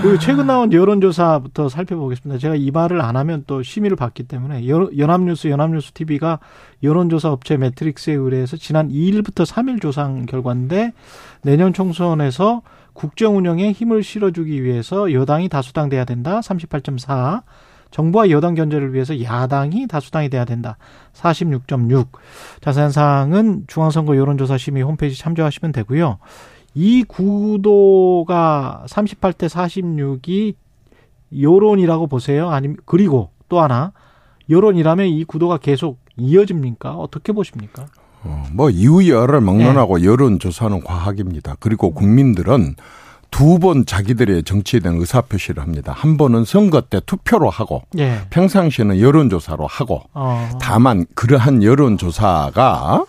그리고 최근 나온 여론조사부터 살펴보겠습니다. 제가 이 말을 안 하면 또 심의를 받기 때문에 연합뉴스, 연합뉴스 TV가 여론조사 업체 매트릭스에 의뢰해서 지난 2일부터 3일 조사한 결과인데 내년 총선에서 국정 운영에 힘을 실어주기 위해서 여당이 다수당 돼야 된다. 38.4. 정부와 여당 견제를 위해서 야당이 다수당이 돼야 된다. 46.6. 자세한 사항은 중앙선거 여론조사 심의 홈페이지 참조하시면 되고요. 이 구도가 38대 46이 여론이라고 보세요? 아니면 그리고 또 하나 여론이라면 이 구도가 계속 이어집니까? 어떻게 보십니까? 어, 뭐 이후 열을 막론하고 네. 여론 조사는 과학입니다. 그리고 국민들은 두 번 자기들의 정치에 대한 의사 표시를 합니다. 한 번은 선거 때 투표로 하고 네. 평상시에는 여론 조사로 하고 어. 다만 그러한 여론 조사가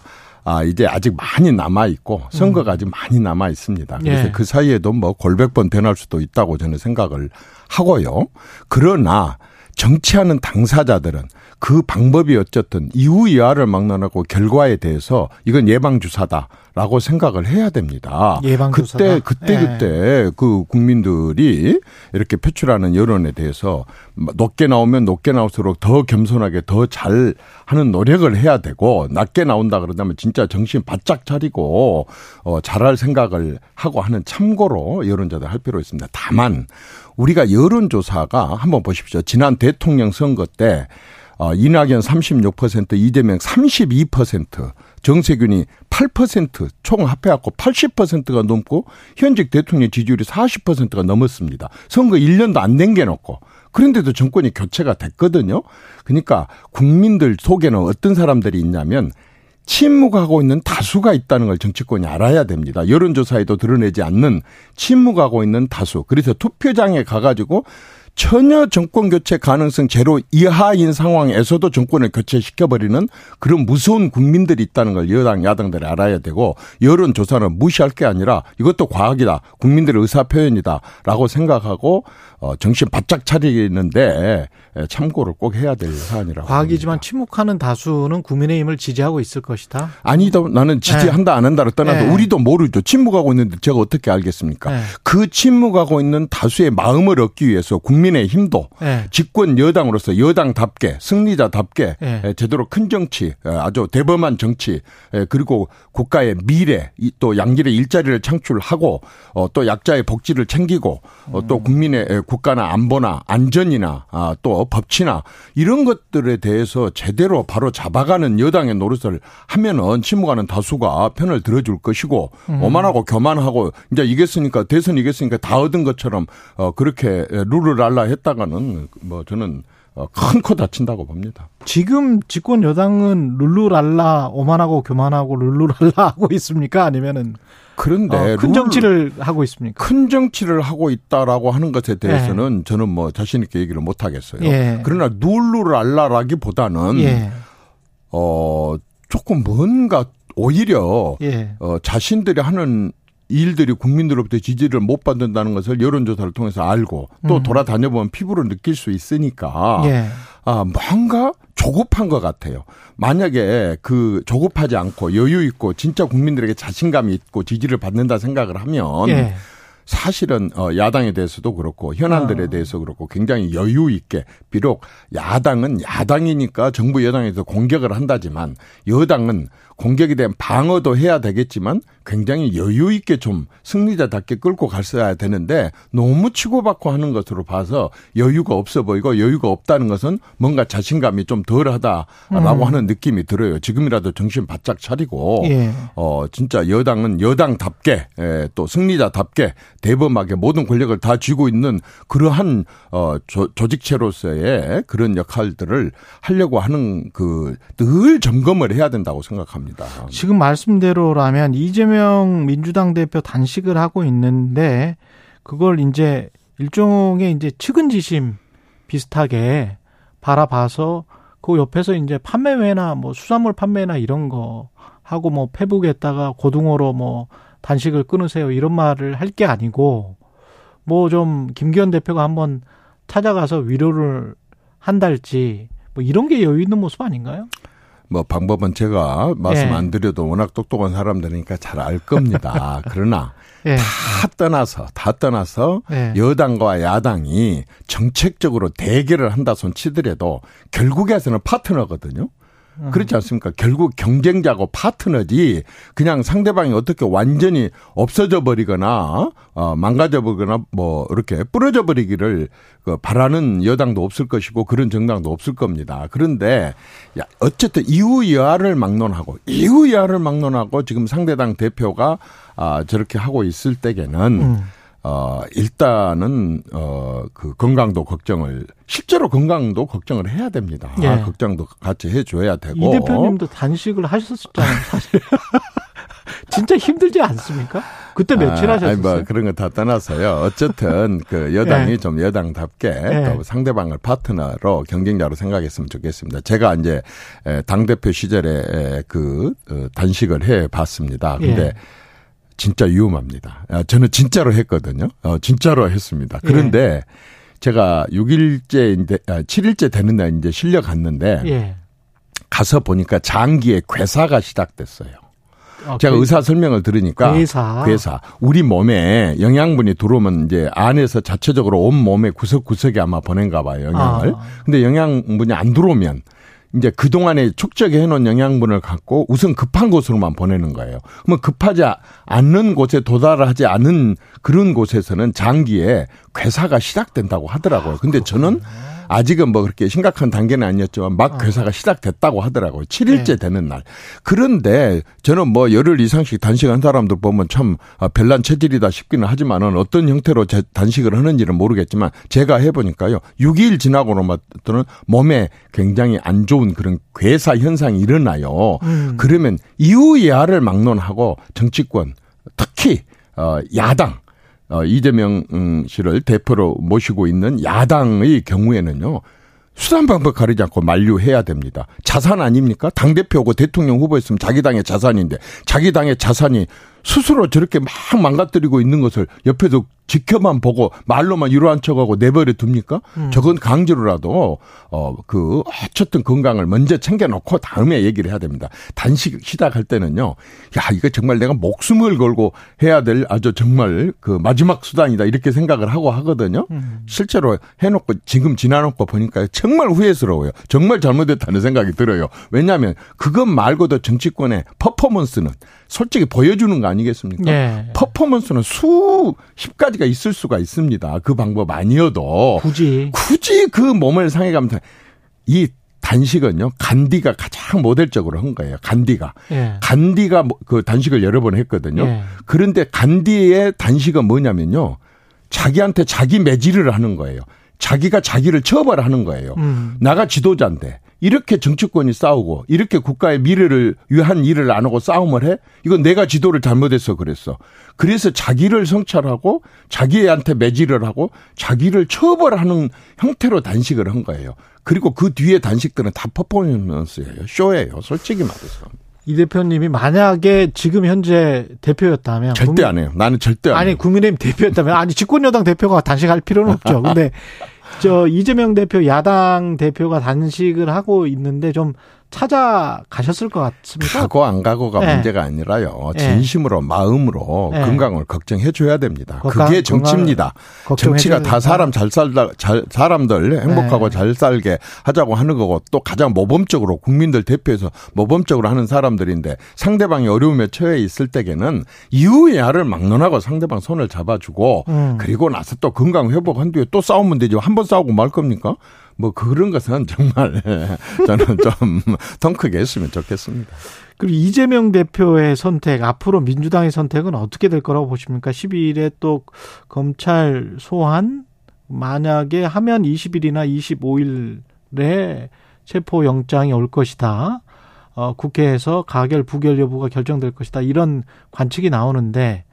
아, 이제 아직 많이 남아 있고 선거가 음. 아직 많이 남아 있습니다. 그래서 예. 그 사이에도 뭐 골백 번 변할 수도 있다고 저는 생각을 하고요. 그러나 정치하는 당사자들은 그 방법이 어쨌든 이후 이하를 막론하고 결과에 대해서 이건 예방 주사다라고 생각을 해야 됩니다. 예방 주사다. 그때 그때 예. 그때 그 국민들이 이렇게 표출하는 여론에 대해서 높게 나오면 높게 나올수록 더 겸손하게 더 잘 하는 노력을 해야 되고 낮게 나온다 그러다면 진짜 정신 바짝 차리고 어 잘할 생각을 하고 하는 참고로 여론자들 할 필요 있습니다. 다만 우리가 여론조사가 한번 보십시오. 지난 대통령 선거 때 어, 이낙연 36%, 이재명 32%, 정세균이 8%총 합해갖고 80%가 넘고 현직 대통령 지지율이 40%가 넘었습니다. 선거 1년도 안된게 놓고. 그런데도 정권이 교체가 됐거든요. 그러니까 국민들 속에는 어떤 사람들이 있냐면 침묵하고 있는 다수가 있다는 걸 정치권이 알아야 됩니다. 여론조사에도 드러내지 않는 침묵하고 있는 다수. 그래서 투표장에 가가지고 전혀 정권 교체 가능성 제로 이하인 상황에서도 정권을 교체시켜버리는 그런 무서운 국민들이 있다는 걸 여당, 야당들이 알아야 되고 여론조사는 무시할 게 아니라 이것도 과학이다. 국민들의 의사표현이다. 라고 생각하고 어, 정신 바짝 차리는데 참고를 꼭 해야 될 사안이라고. 과학이지만 침묵하는 다수는 국민의힘을 지지하고 있을 것이다. 아니다. 나는 지지한다 네. 안 한다를 떠나서 네. 우리도 모르죠. 침묵하고 있는데 제가 어떻게 알겠습니까? 네. 그 침묵하고 있는 다수의 마음을 얻기 위해서 국민의힘도 네. 집권 여당으로서 여당답게 승리자답게 네. 제대로 큰 정치, 아주 대범한 정치 그리고 국가의 미래 또 양질의 일자리를 창출하고 어, 또 약자의 복지를 챙기고 어, 또 국민의 국가나 안보나 안전이나 아, 또 법치나 이런 것들에 대해서 제대로 바로 잡아가는 여당의 노릇을 하면은 침묵하는 다수가 편을 들어줄 것이고 음. 오만하고 교만하고 이제 이겼으니까 대선 이겼으니까 다 얻은 것처럼 어, 그렇게 룰을 알라 했다가는 뭐 저는 어, 큰코 다친다고 봅니다. 지금 집권 여당은 룰루랄라 오만하고 교만하고 룰루랄라 하고 있습니까? 아니면은 그런데 어, 큰 정치를 하고 있습니까? 큰 정치를 하고 있다라고 하는 것에 대해서는 예. 저는 뭐 자신 있게 얘기를 못 하겠어요. 예. 그러나 룰루랄라라기보다는 예. 어 조금 뭔가 오히려 예. 어 자신들이 하는 일들이 국민들로부터 지지를 못 받는다는 것을 여론조사를 통해서 알고 또 음. 돌아다녀 보면 피부로 느낄 수 있으니까 예. 아 뭔가 조급한 것 같아요. 만약에 그 조급하지 않고 여유 있고 진짜 국민들에게 자신감이 있고 지지를 받는다 생각을 하면 예. 사실은 어 야당에 대해서도 그렇고 현안들에 아. 대해서 그렇고 굉장히 여유 있게 비록 야당은 야당이니까 정부 여당에서 공격을 한다지만 여당은 공격에 대한 방어도 해야 되겠지만 굉장히 여유 있게 좀 승리자답게 끌고 갔어야 되는데 너무 치고받고 하는 것으로 봐서 여유가 없어 보이고 여유가 없다는 것은 뭔가 자신감이 좀 덜하다라고 음. 하는 느낌이 들어요. 지금이라도 정신 바짝 차리고 예. 어 진짜 여당은 여당답게 예, 또 승리자답게 대범하게 모든 권력을 다 쥐고 있는 그러한 어 조, 조직체로서의 그런 역할들을 하려고 하는 그 늘 점검을 해야 된다고 생각합니다. 지금 말씀대로라면 이재명 민주당 대표 단식을 하고 있는데 그걸 이제 일종의 이제 측은지심 비슷하게 바라봐서 그 옆에서 이제 판매회나 뭐 수산물 판매나 이런 거 하고 뭐 페북에다가 고등어로 뭐 단식을 끊으세요 이런 말을 할 게 아니고 뭐 좀 김기현 대표가 한번 찾아가서 위로를 한달지 뭐 이런 게 여유 있는 모습 아닌가요? 뭐 방법은 제가 말씀 예. 안 드려도 워낙 똑똑한 사람들이니까 잘 알 겁니다. 그러나 예. 다 떠나서 다 떠나서 예. 여당과 야당이 정책적으로 대결을 한다 손 치더라도 결국에서는 파트너거든요. 그렇지 않습니까? 결국 경쟁자고 파트너지 그냥 상대방이 어떻게 완전히 없어져 버리거나 어, 망가져 버리거나 뭐 이렇게 부러져 버리기를 그 바라는 여당도 없을 것이고 그런 정당도 없을 겁니다. 그런데 야, 어쨌든 이후 여하를 막론하고 이후 여하를 막론하고 지금 상대당 대표가 아 저렇게 하고 있을 때에는 음. 어, 일단은, 어, 그 건강도 걱정을, 실제로 건강도 걱정을 해야 됩니다. 예. 아, 걱정도 같이 해줘야 되고. 이 대표님도 단식을 하셨었잖아요, 사실. 진짜 힘들지 않습니까? 그때 며칠 아, 하셨어요? 뭐 그런 거 다 떠나서요. 어쨌든 그 여당이 예. 좀 여당답게 예. 또 상대방을 파트너로 경쟁자로 생각했으면 좋겠습니다. 제가 이제 당 대표 시절에 그 어, 단식을 해 봤습니다. 근데 예. 진짜 위험합니다. 아, 저는 진짜로 했거든요. 어, 진짜로 했습니다. 그런데 예. 제가 6일째, 아, 7일째 되는 날 이제 실려 갔는데 예. 가서 보니까 장기에 괴사가 시작됐어요. 아, 제가 그, 의사 설명을 들으니까 괴사. 괴사. 우리 몸에 영양분이 들어오면 이제 안에서 자체적으로 온 몸의 구석구석에 아마 보낸가 봐요, 영양을. 아. 근데 영양분이 안 들어오면 이제 그동안에 축적해 놓은 영양분을 갖고 우선 급한 곳으로만 보내는 거예요. 그러면 급하지 않는 곳에 도달하지 않은 그런 곳에서는 장기에 괴사가 시작된다고 하더라고요. 근데 저는 아직은 뭐 그렇게 심각한 단계는 아니었지만 막 어. 괴사가 시작됐다고 하더라고요. 7일째 네. 되는 날. 그런데 저는 뭐 열흘 이상씩 단식한 사람들 보면 참 아, 별난 체질이다 싶기는 하지만은 어떤 형태로 단식을 하는지는 모르겠지만 제가 해보니까요. 6일 지나고는 또는 몸에 굉장히 안 좋은 그런 괴사 현상이 일어나요. 음. 그러면 이후 예하를 막론하고 정치권 특히 어 야당 어, 이재명 음, 씨를 대표로 모시고 있는 야당의 경우에는요. 수단 방법 가리지 않고 만류해야 됩니다. 자산 아닙니까? 당대표고 대통령 후보였으면 자기 당의 자산인데 자기 당의 자산이 스스로 저렇게 막 망가뜨리고 있는 것을 옆에서 지켜만 보고 말로만 위로한 척하고 내버려 둡니까? 음. 저건 강제로라도 어그 어쨌든 건강을 먼저 챙겨놓고 다음에 얘기를 해야 됩니다. 단식 시작할 때는요. 야 이거 정말 내가 목숨을 걸고 해야 될 아주 정말 그 마지막 수단이다 이렇게 생각을 하고 하거든요. 음. 실제로 해놓고 지금 지나놓고 보니까 정말 후회스러워요. 정말 잘못했다는 생각이 들어요. 왜냐하면 그것 말고도 정치권의 퍼포먼스는 솔직히 보여주는 거 아니겠습니까? 네. 퍼포먼스는 수십 가지가 있을 수가 있습니다. 그 방법 아니어도 굳이 굳이 그 몸을 상해가면서 이 단식은요 간디가 가장 모델적으로 한 거예요. 간디가 예. 간디가 뭐그 단식을 여러 번 했거든요. 예. 그런데 간디의 단식은 뭐냐면요 자기한테 자기 매질을 하는 거예요. 자기가 자기를 처벌하는 거예요. 음. 나가 지도자인데 이렇게 정치권이 싸우고 이렇게 국가의 미래를 위한 일을 안 하고 싸움을 해? 이건 내가 지도를 잘못해서 그랬어. 그래서 자기를 성찰하고 자기한테 매질을 하고 자기를 처벌하는 형태로 단식을 한 거예요. 그리고 그 뒤에 단식들은 다 퍼포먼스예요. 쇼예요. 솔직히 말해서. 이 대표님이 만약에 지금 현재 대표였다면 절대 국민, 안 해요. 나는 절대 안 아니 해요. 국민의힘 대표였다면 아니 집권 여당 대표가 단식할 필요는 없죠. 근데 저 이재명 대표 야당 대표가 단식을 하고 있는데 좀 찾아가셨을 것 같습니다. 가고 안 가고가 네. 문제가 아니라요. 네. 진심으로 마음으로 네. 건강을 걱정해 줘야 됩니다. 건강, 그게 정치입니다. 정치가 다 사람 잘 살다 잘 사람들 행복하고 네. 잘 살게 하자고 하는 거고 또 가장 모범적으로 국민들 대표해서 모범적으로 하는 사람들인데 상대방이 어려움에 처해 있을 때에는 이후에 야를 막론하고 상대방 손을 잡아주고 음. 그리고 나서 또 건강 회복한 뒤에 또 싸우면 되죠. 한 번 싸우고 말 겁니까? 뭐 그런 것은 정말 저는 좀 덩 크게 했으면 좋겠습니다. 그리고 이재명 대표의 선택, 앞으로 민주당의 선택은 어떻게 될 거라고 보십니까? 12일에 또 검찰 소환 만약에 하면 20일이나 25일에 체포 영장이 올 것이다. 어, 국회에서 가결 부결 여부가 결정될 것이다. 이런 관측이 나오는데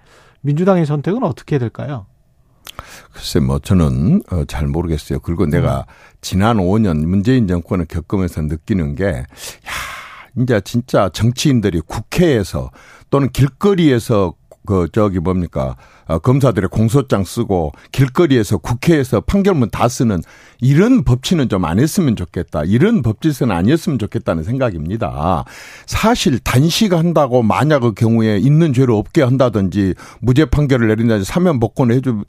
민주당의 선택은 어떻게 될까요? 글쎄 뭐 저는 어, 잘 모르겠어요. 그리고 내가 지난 5년 문재인 정권을 겪으면서 느끼는 게 야, 이제 진짜 정치인들이 국회에서 또는 길거리에서 그 저기 뭡니까 어, 검사들의 공소장 쓰고 길거리에서 국회에서 판결문 다 쓰는 이런 법치는 좀 안 했으면 좋겠다. 이런 법질서는 아니었으면 좋겠다는 생각입니다. 사실 단식한다고 만약 그 경우에 있는 죄를 없게 한다든지 무죄 판결을 내린다든지 사면 복권을 해주,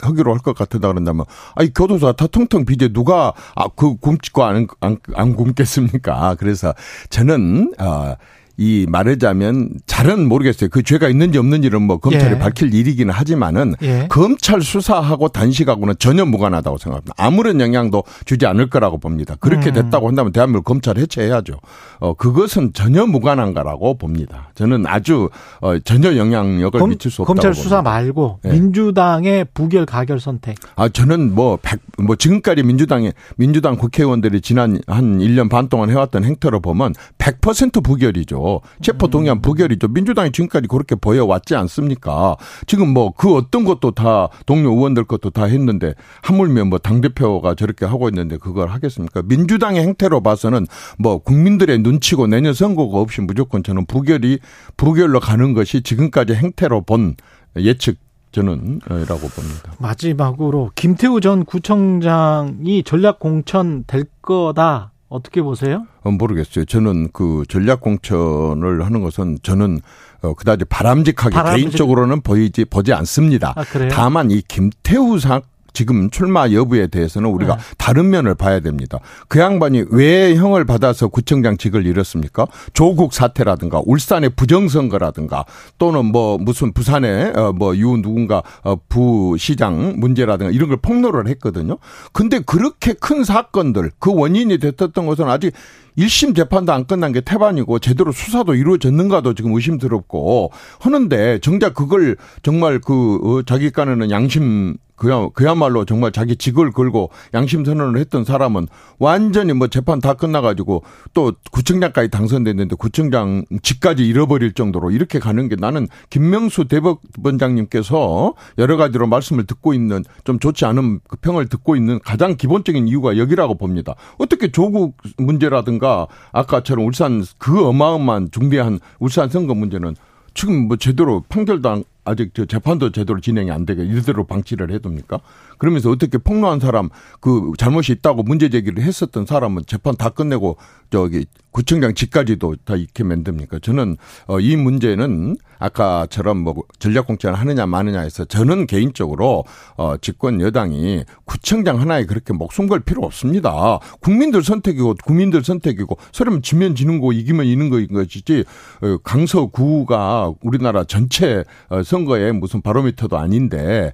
하기로 할 것 같다 그런다면 아니 교도소가 다 텅텅 비제 누가 아, 그 굶고 안, 안, 안 굶겠습니까? 그래서 저는 어, 이 말하자면 잘은 모르겠어요. 그 죄가 있는지 없는지는 뭐 검찰이 예. 밝힐 일이기는 하지만은 예. 검찰 수사하고 단식하고는 전혀 무관하다고 생각합니다. 아무런 영향도 주지 않을 거라고 봅니다. 그렇게 음. 됐다고 한다면 대한민국 검찰 해체해야죠. 어 그것은 전혀 무관한 거라고 봅니다. 저는 아주 어 전혀 영향력을 검, 미칠 수 없다고 검찰 수사 봅니다. 말고 예. 민주당의 부결 가결 선택. 아 저는 뭐 백, 뭐 지금까지 민주당의 민주당 국회의원들이 지난 한 1년 반 동안 해왔던 행태로 보면 100% 부결이죠. 체포 동의안 부결이 죠. 민주당이 지금까지 그렇게 보여왔지 않습니까? 지금 뭐 그 어떤 것도 다 동료 의원들 것도 다 했는데 하물며 뭐 당대표가 저렇게 하고 있는데 그걸 하겠습니까? 민주당의 행태로 봐서는 뭐 국민들의 눈치고 내년 선거가 없이 무조건 저는 부결이 부결로 가는 것이 지금까지 행태로 본 예측 저는 라고 봅니다. 마지막으로 김태우 전 구청장이 전략 공천 될 거다. 어떻게 보세요? 어, 모르겠어요. 저는 그 전략 공천을 하는 것은 저는 어, 그다지 바람직하게 바람직... 개인적으로는 보이지 보지 않습니다. 아, 다만 이 김태우 사 지금 출마 여부에 대해서는 우리가 네. 다른 면을 봐야 됩니다. 그 양반이 왜 형을 받아서 구청장직을 잃었습니까? 조국 사태라든가 울산의 부정선거라든가 또는 뭐 무슨 부산의 어뭐유 누군가 어 부시장 문제라든가 이런 걸 폭로를 했거든요. 근데 그렇게 큰 사건들 그 원인이 됐었던 것은 아직 1심 재판도 안 끝난 게 태반이고 제대로 수사도 이루어졌는가도 지금 의심스럽고 하는데 정작 그걸 정말 그 어, 자기 깐에는 양심 그야, 그야말로 정말 자기 직을 걸고 양심 선언을 했던 사람은 완전히 뭐 재판 다 끝나가지고 또 구청장까지 당선됐는데 구청장 직까지 잃어버릴 정도로 이렇게 가는 게 나는 김명수 대법원장님께서 여러 가지로 말씀을 듣고 있는 좀 좋지 않은 그 평을 듣고 있는 가장 기본적인 이유가 여기라고 봅니다. 어떻게 조국 문제라든가 아까처럼 울산 그 어마어마한 중대한 울산 선거 문제는 지금 뭐 제대로 판결도 아직 저 재판도 제대로 진행이 안 되게 이대로 방치를 해둡니까? 그러면서 어떻게 폭로한 사람 그 잘못이 있다고 문제 제기를 했었던 사람은 재판 다 끝내고 저기 구청장 집까지도 다 익게 만듭니까? 저는 어, 이 문제는 아까처럼 뭐 전략 공천을 하느냐 마느냐 해서 저는 개인적으로 어, 집권 여당이 구청장 하나에 그렇게 목숨 걸 필요 없습니다. 국민들 선택이고 국민들 선택이고 서면 지면 지는 거 이기면 이는 거인 것이지 어, 강서구가 우리나라 전체 어, 선거에 무슨 바로미터도 아닌데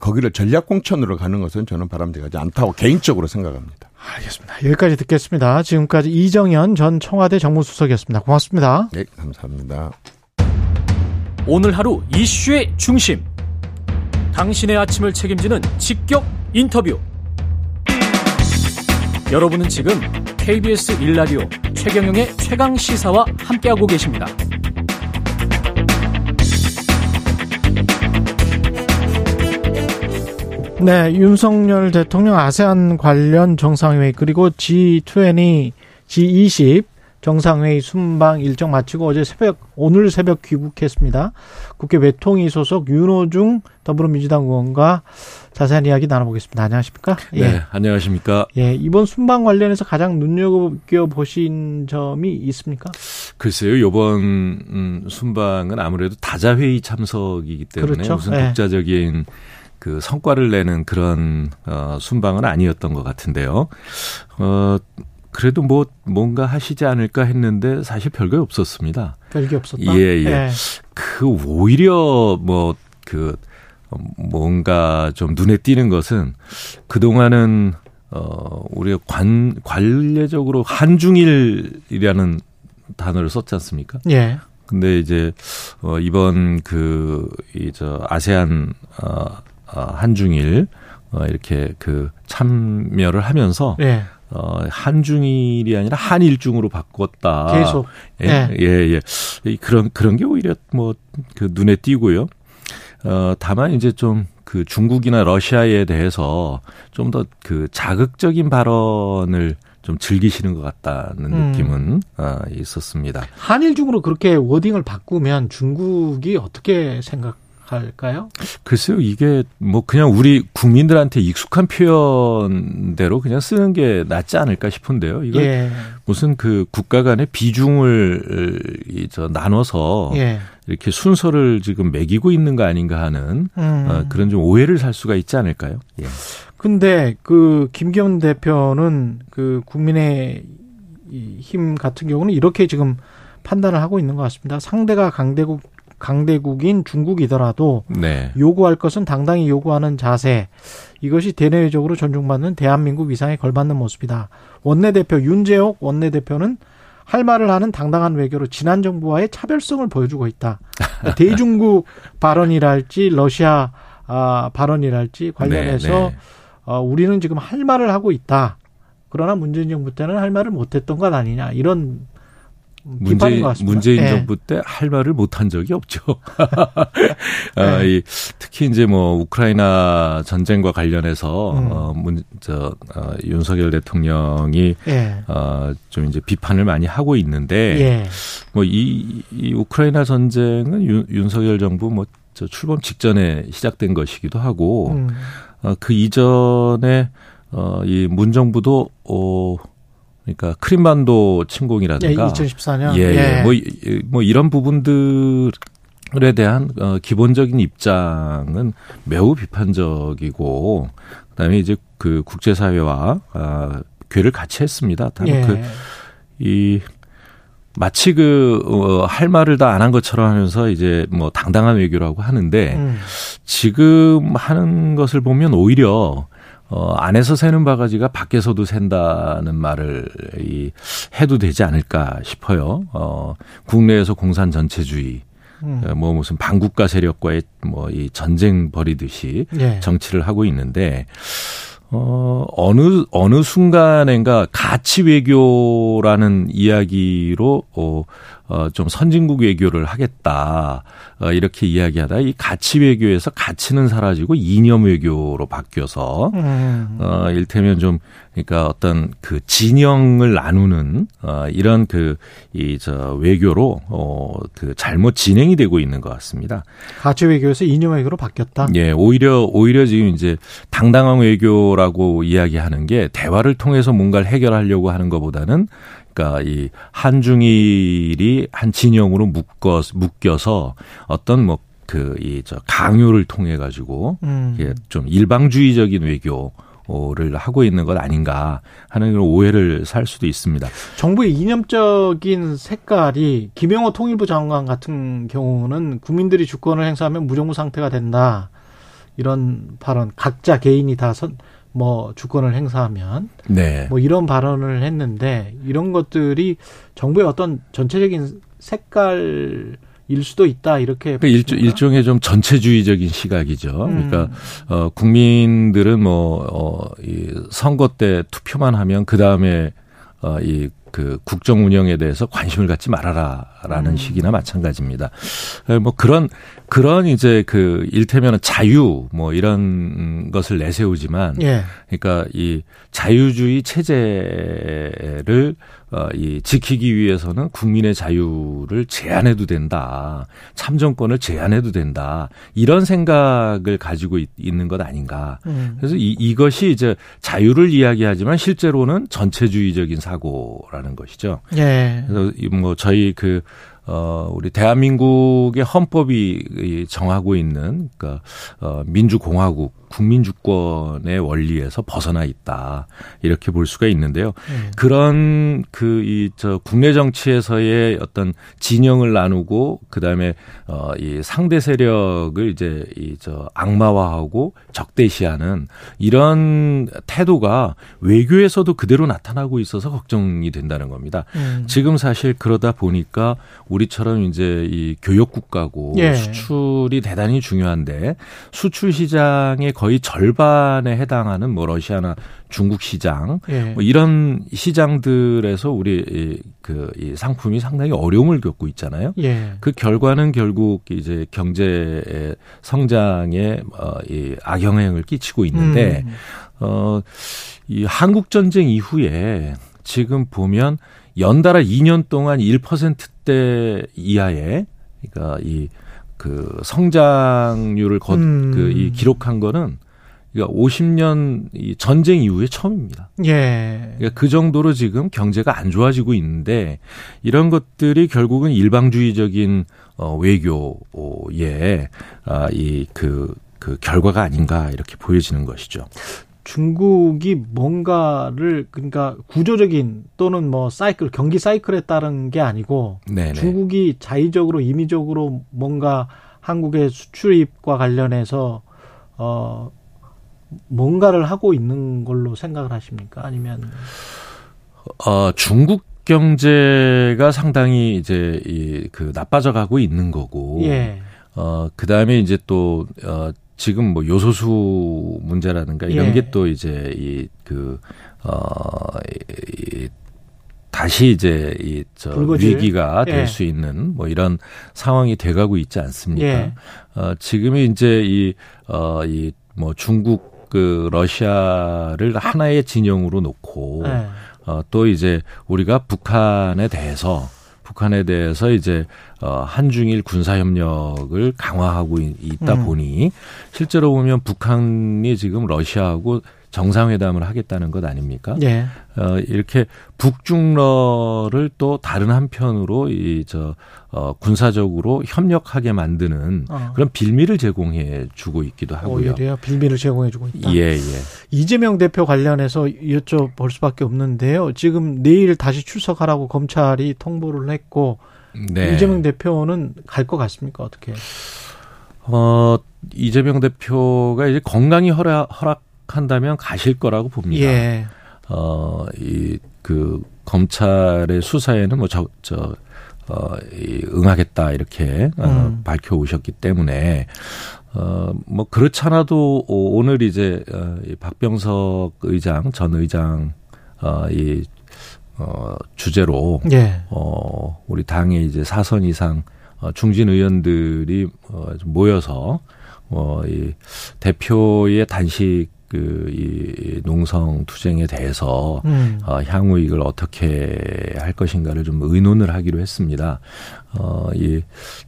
거기를 전략 공천 으로 가는 것은 저는 바람직하지 않다고 개인적으로 생각합니다. 알겠습니다. 여기까지 듣겠습니다. 지금까지 이정현 전 청와대 정무수석이었습니다. 고맙습니다. 네, 감사합니다. 오늘 하루 이슈의 중심. 당신의 아침을 책임지는 직격 인터뷰. 여러분은 지금 KBS 일라디오 최경영의 최강 시사와 함께하고 계십니다. 네, 윤석열 대통령 아세안 관련 정상회의 그리고 G20, G20 정상회의 순방 일정 마치고 어제 새벽 오늘 새벽 귀국했습니다. 국회 외통위 소속 윤호중 더불어민주당 의원과 자세한 이야기 나눠보겠습니다. 안녕하십니까? 네, 예. 안녕하십니까? 예, 이번 순방 관련해서 가장 눈여겨 보신 점이 있습니까? 글쎄요, 이번 음, 순방은 아무래도 다자회의 참석이기 때문에 그렇죠? 무슨 예. 독자적인 그 성과를 내는 그런 어 순방은 아니었던 것 같은데요. 어 그래도 뭐 뭔가 하시지 않을까 했는데 사실 별거 없었습니다. 별게 없었다. 예, 예. 예. 그 오히려 뭐그 뭔가 좀 눈에 띄는 것은 그 동안은 어 우리가 관 관례적으로 한중일이라는 단어를 썼지 않습니까? 예. 근데 이제 어 이번 그이저 아세안 어 어, 한중일 어, 이렇게 그 참여를 하면서 네. 어, 한중일이 아니라 한일중으로 바꿨다. 계속. 예, 네. 예, 예. 그런, 그런 게 오히려 뭐, 그 눈에 띄고요. 어, 다만 이제 좀 그 중국이나 러시아에 대해서 좀 더 그 자극적인 발언을 좀 즐기시는 것 같다는 음. 느낌은 어, 있었습니다. 한일중으로 그렇게 워딩을 바꾸면 중국이 어떻게 생각 할까요? 글쎄요, 이게 뭐 그냥 우리 국민들한테 익숙한 표현대로 그냥 쓰는 게 낫지 않을까 싶은데요. 이거 예. 무슨 그 국가 간의 비중을 이저 나눠서 예. 이렇게 순서를 지금 매기고 있는 거 아닌가 하는 음. 어, 그런 좀 오해를 살 수가 있지 않을까요? 예. 근데 그 김기현 대표는 그 국민의 힘 같은 경우는 이렇게 지금 판단을 하고 있는 것 같습니다. 상대가 강대국 강대국인 중국이더라도 네. 요구할 것은 당당히 요구하는 자세 이것이 대내외적으로 존중받는 대한민국 위상에 걸맞는 모습이다. 원내대표 윤재옥 원내대표는 할 말을 하는 당당한 외교로 지난 정부와의 차별성을 보여주고 있다. 대중국 발언이랄지 러시아 아, 발언이랄지 관련해서 네, 네. 어, 우리는 지금 할 말을 하고 있다. 그러나 문재인 정부 때는 할 말을 못했던 것 아니냐 이런 문재인, 문재인 네. 정부 때 할 말을 못한 적이 없죠. 아, 네. 이, 특히 이제 뭐 우크라이나 전쟁과 관련해서 음. 어, 문, 저, 어, 윤석열 대통령이 네. 어, 좀 이제 비판을 많이 하고 있는데 예. 뭐이 이 우크라이나 전쟁은 윤, 윤석열 정부 뭐 저 출범 직전에 시작된 것이기도 하고 음. 어, 그 이전에 어, 이 문정부도 어, 그러니까 크림반도 침공이라든가 예, 2014년 예, 예. 뭐, 뭐 이런 부분들에 대한 어, 기본적인 입장은 매우 비판적이고 그다음에 이제 그 국제사회와 아, 괴를 같이 했습니다. 예. 그이 마치 그, 어, 할 말을 다 안 한 것처럼 하면서 이제 뭐 당당한 외교라고 하는데 음. 지금 하는 것을 보면 오히려 어, 안에서 새는 바가지가 밖에서도 샌다는 말을 이, 해도 되지 않을까 싶어요. 어, 국내에서 공산 전체주의, 음. 어, 뭐 무슨 반국가 세력과의 뭐 이 전쟁 벌이듯이 예. 정치를 하고 있는데, 어, 어느, 어느 순간인가 가치 외교라는 이야기로, 어, 어, 좀 선진국 외교를 하겠다. 어, 이렇게 이야기하다 이 가치 외교에서 가치는 사라지고 이념 외교로 바뀌어서, 음. 어, 일테면 좀, 그러니까 어떤 그 진영을 나누는, 어, 이런 그, 이, 저, 외교로, 어, 그 잘못 진행이 되고 있는 것 같습니다. 가치 외교에서 이념 외교로 바뀌었다? 예, 오히려, 오히려 지금 이제 당당한 외교라고 이야기하는 게 대화를 통해서 뭔가를 해결하려고 하는 것보다는 그러니까 이 한중일이 한 진영으로 묶어 묶여서 어떤 뭐 그 이 저 강요를 통해 가지고 음. 이게 좀 일방주의적인 외교 를 하고 있는 것 아닌가 하는 그런 오해를 살 수도 있습니다. 정부의 이념적인 색깔이 김영호 통일부 장관 같은 경우는 국민들이 주권을 행사하면 무정부 상태가 된다. 이런 발언 각자 개인이 다 선, 뭐 주권을 행사하면 네. 뭐 이런 발언을 했는데 이런 것들이 정부의 어떤 전체적인 색깔 일 수도 있다 이렇게 그러니까 일종, 일종의 좀 전체주의적인 시각이죠. 음. 그러니까 어 국민들은 뭐어이 선거 때 투표만 하면 그 다음에 어이 그 국정 운영에 대해서 관심을 갖지 말아라 라는 음. 식이나 마찬가지입니다. 뭐 그런 그런 이제 그 일테면은 자유 뭐 이런 것을 내세우지만 예. 그러니까 이 자유주의 체제를 어, 이 지키기 위해서는 국민의 자유를 제한해도 된다. 참정권을 제한해도 된다. 이런 생각을 가지고 있, 는것 아닌가. 음. 그래서 이, 이것이 이제 자유를 이야기하지만 실제로는 전체주의적인 사고라는 것이죠. 예. 그래서 뭐 저희 그 어, 우리 대한민국의 헌법이 정하고 있는, 그니까, 어, 민주공화국, 국민 주권의 원리에서 벗어나 있다. 이렇게 볼 수가 있는데요. 네. 그런 그, 이, 저, 국내 정치에서의 어떤 진영을 나누고, 그 다음에, 어, 이 상대 세력을 이제, 이, 저, 악마화하고 적대시하는 이런 태도가 외교에서도 그대로 나타나고 있어서 걱정이 된다는 겁니다. 음. 지금 사실 그러다 보니까 우리처럼 이제 이 교역 국가고 예. 수출이 대단히 중요한데 수출 시장의 거의 절반에 해당하는 뭐 러시아나 중국 시장 예. 뭐 이런 시장들에서 우리 그이 상품이 상당히 어려움을 겪고 있잖아요. 예. 그 결과는 결국 이제 경제 성장에 어 이 악영향을 끼치고 있는데 음. 어 이 한국 전쟁 이후에 지금 보면 연달아 2년 동안 1%대 이하의 그러니까 이 그 성장률을 거, 음. 그이 기록한 거는 그러니까 50년 이 전쟁 이후에 처음입니다. 예. 그러니까 그 정도로 지금 경제가 안 좋아지고 있는데 이런 것들이 결국은 일방주의적인 어 외교의 아이그그 그 결과가 아닌가 이렇게 보여지는 것이죠. 중국이 뭔가를 그러니까 구조적인 또는 뭐 사이클 경기 사이클에 따른 게 아니고 네네. 중국이 자의적으로 임의적으로 뭔가 한국의 수출입과 관련해서 어 뭔가를 하고 있는 걸로 생각을 하십니까? 아니면 어 중국 경제가 상당히 이제 이 그 나빠져 가고 있는 거고 예. 어 그다음에 이제 또 어 지금 뭐 요소수 문제라든가 이런 예. 게또 이제 이그 어, 이, 다시 이제 이저 위기가 될수 예. 있는 뭐 이런 상황이 돼가고 있지 않습니까? 예. 어, 지금이 이제 이 어, 이 뭐 중국 그 러시아를 하나의 진영으로 놓고 예. 어, 또 이제 우리가 북한에 대해서 북한에 대해서 이제 어 한중일 군사 협력을 강화하고 있다 음. 보니 실제로 보면 북한이 지금 러시아하고 정상회담을 하겠다는 것 아닙니까? 예. 어, 이렇게 북중러를 또 다른 한편으로 이 저 어, 군사적으로 협력하게 만드는 어. 그런 빌미를 제공해 주고 있기도 하고요. 오히려 빌미를 제공해 주고 있다. 예, 예. 이재명 대표 관련해서 여쭤볼 수밖에 없는데요. 지금 내일 다시 출석하라고 검찰이 통보를 했고 네. 이재명 대표는 갈 것 같습니까? 어떻게? 어, 이재명 대표가 이제 건강이 허락, 허락 한다면 가실 거라고 봅니다. 예. 어, 이, 그, 검찰의 수사에는 뭐, 저, 저, 어, 이, 응하겠다, 이렇게, 어, 음. 밝혀 오셨기 때문에, 어, 뭐, 그렇잖아도 오늘 이제, 어, 이 박병석 의장, 전 의장, 어, 이, 어, 주제로 예. 어, 우리 당의 이제 사선 이상 어, 중진 의원들이 어, 좀 모여서 어, 이 대표의 단식 그, 이 농성 투쟁에 대해서, 음. 어, 향후 이걸 어떻게 할 것인가를 좀 의논을 하기로 했습니다. 어, 이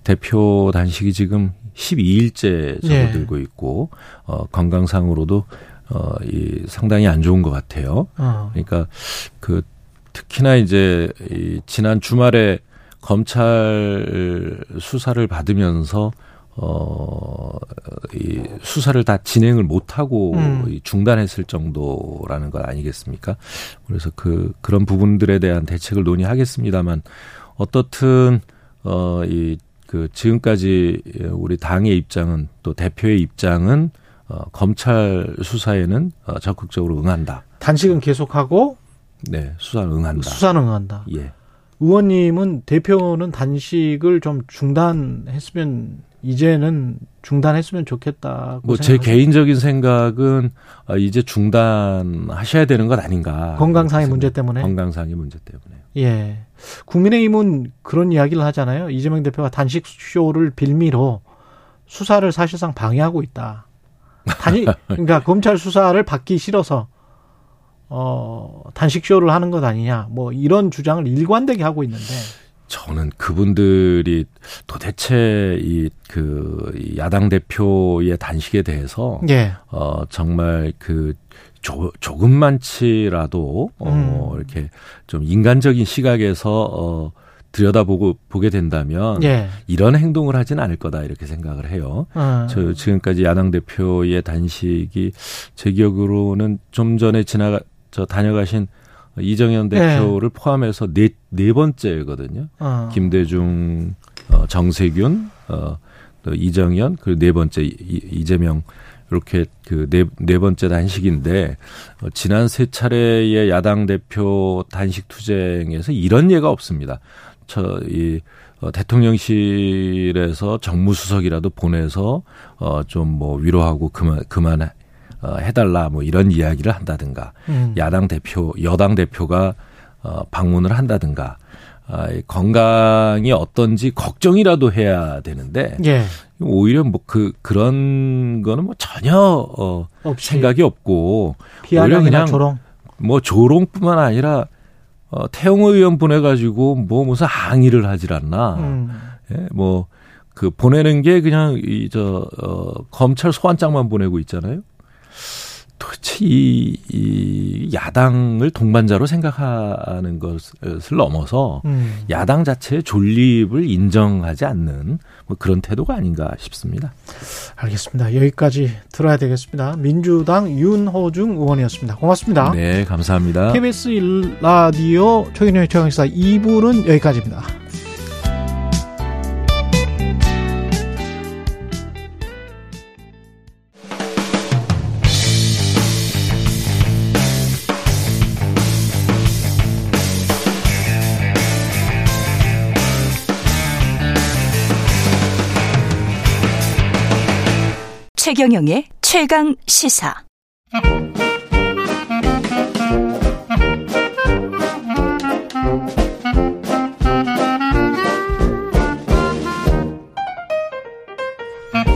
대표 단식이 지금 12일째 접어들고 예. 있고, 어, 건강상으로도, 어, 이 상당히 안 좋은 것 같아요. 어. 그러니까 그 특히나 이제 이 지난 주말에 검찰 수사를 받으면서 어, 이 수사를 다 진행을 못하고 음. 중단했을 정도라는 것 아니겠습니까? 그래서 그, 그런 부분들에 대한 대책을 논의하겠습니다만, 어떻든, 어, 이, 그, 지금까지 우리 당의 입장은 또 대표의 입장은 어, 검찰 수사에는 어, 적극적으로 응한다. 단식은 계속하고 네, 수사는 응한다. 수사는 응한다. 예. 의원님은 대표는 단식을 좀 중단했으면 이제는 중단했으면 좋겠다. 뭐 제 개인적인 생각은 아, 이제 중단하셔야 되는 것 아닌가. 건강상의 문제 때문에. 건강상의 문제 때문에. 예. 국민의힘은 그런 이야기를 하잖아요. 이재명 대표가 단식 쇼를 빌미로 수사를 사실상 방해하고 있다. 단식 그러니까 검찰 수사를 받기 싫어서 어, 단식 쇼를 하는 것 아니냐, 뭐 이런 주장을 일관되게 하고 있는데. 저는 그분들이 도대체 이 그 야당 대표의 단식에 대해서 예. 어 정말 그 조, 조금만치라도 어 음. 이렇게 좀 인간적인 시각에서 어 들여다보고 보게 된다면 예. 이런 행동을 하지는 않을 거다 이렇게 생각을 해요. 음. 저 지금까지 야당 대표의 단식이 제 기억으로는 좀 전에 지나가 저 다녀가신 이정현 네. 대표를 네. 포함해서 네, 네 번째거든요. 어. 김대중, 어, 정세균, 어, 또 이정현, 그리고 네 번째 이, 이재명, 이렇게 그 네, 네 번째 단식인데, 어, 지난 세 차례의 야당 대표 단식 투쟁에서 이런 예가 없습니다. 저, 이, 어, 대통령실에서 정무수석이라도 보내서, 어, 좀 뭐 위로하고 그만, 그만 어, 해달라 뭐 이런 이야기를 한다든가 음. 야당 대표 여당 대표가 어, 방문을 한다든가 아, 건강이 어떤지 걱정이라도 해야 되는데 예. 오히려 뭐 그 그런 거는 뭐 전혀 어, 생각이 없고 오히려 그냥 조롱. 뭐 조롱뿐만 아니라 어, 태영 의원 보내 가지고 뭐 무슨 항의를 하질 않나. 음. 예, 뭐그 보내는 게 그냥 이 저 어, 검찰 소환장만 보내고 있잖아요. 도대체 이, 이 야당을 동반자로 생각하는 것을 넘어서 음. 야당 자체의 존립을 인정하지 않는 뭐 그런 태도가 아닌가 싶습니다. 알겠습니다. 여기까지 들어야 되겠습니다. 민주당 윤호중 의원이었습니다. 고맙습니다. 네, 감사합니다. KBS 1라디오 최경영의 최강시사 2부는 여기까지입니다. 최경영의 최강 시사.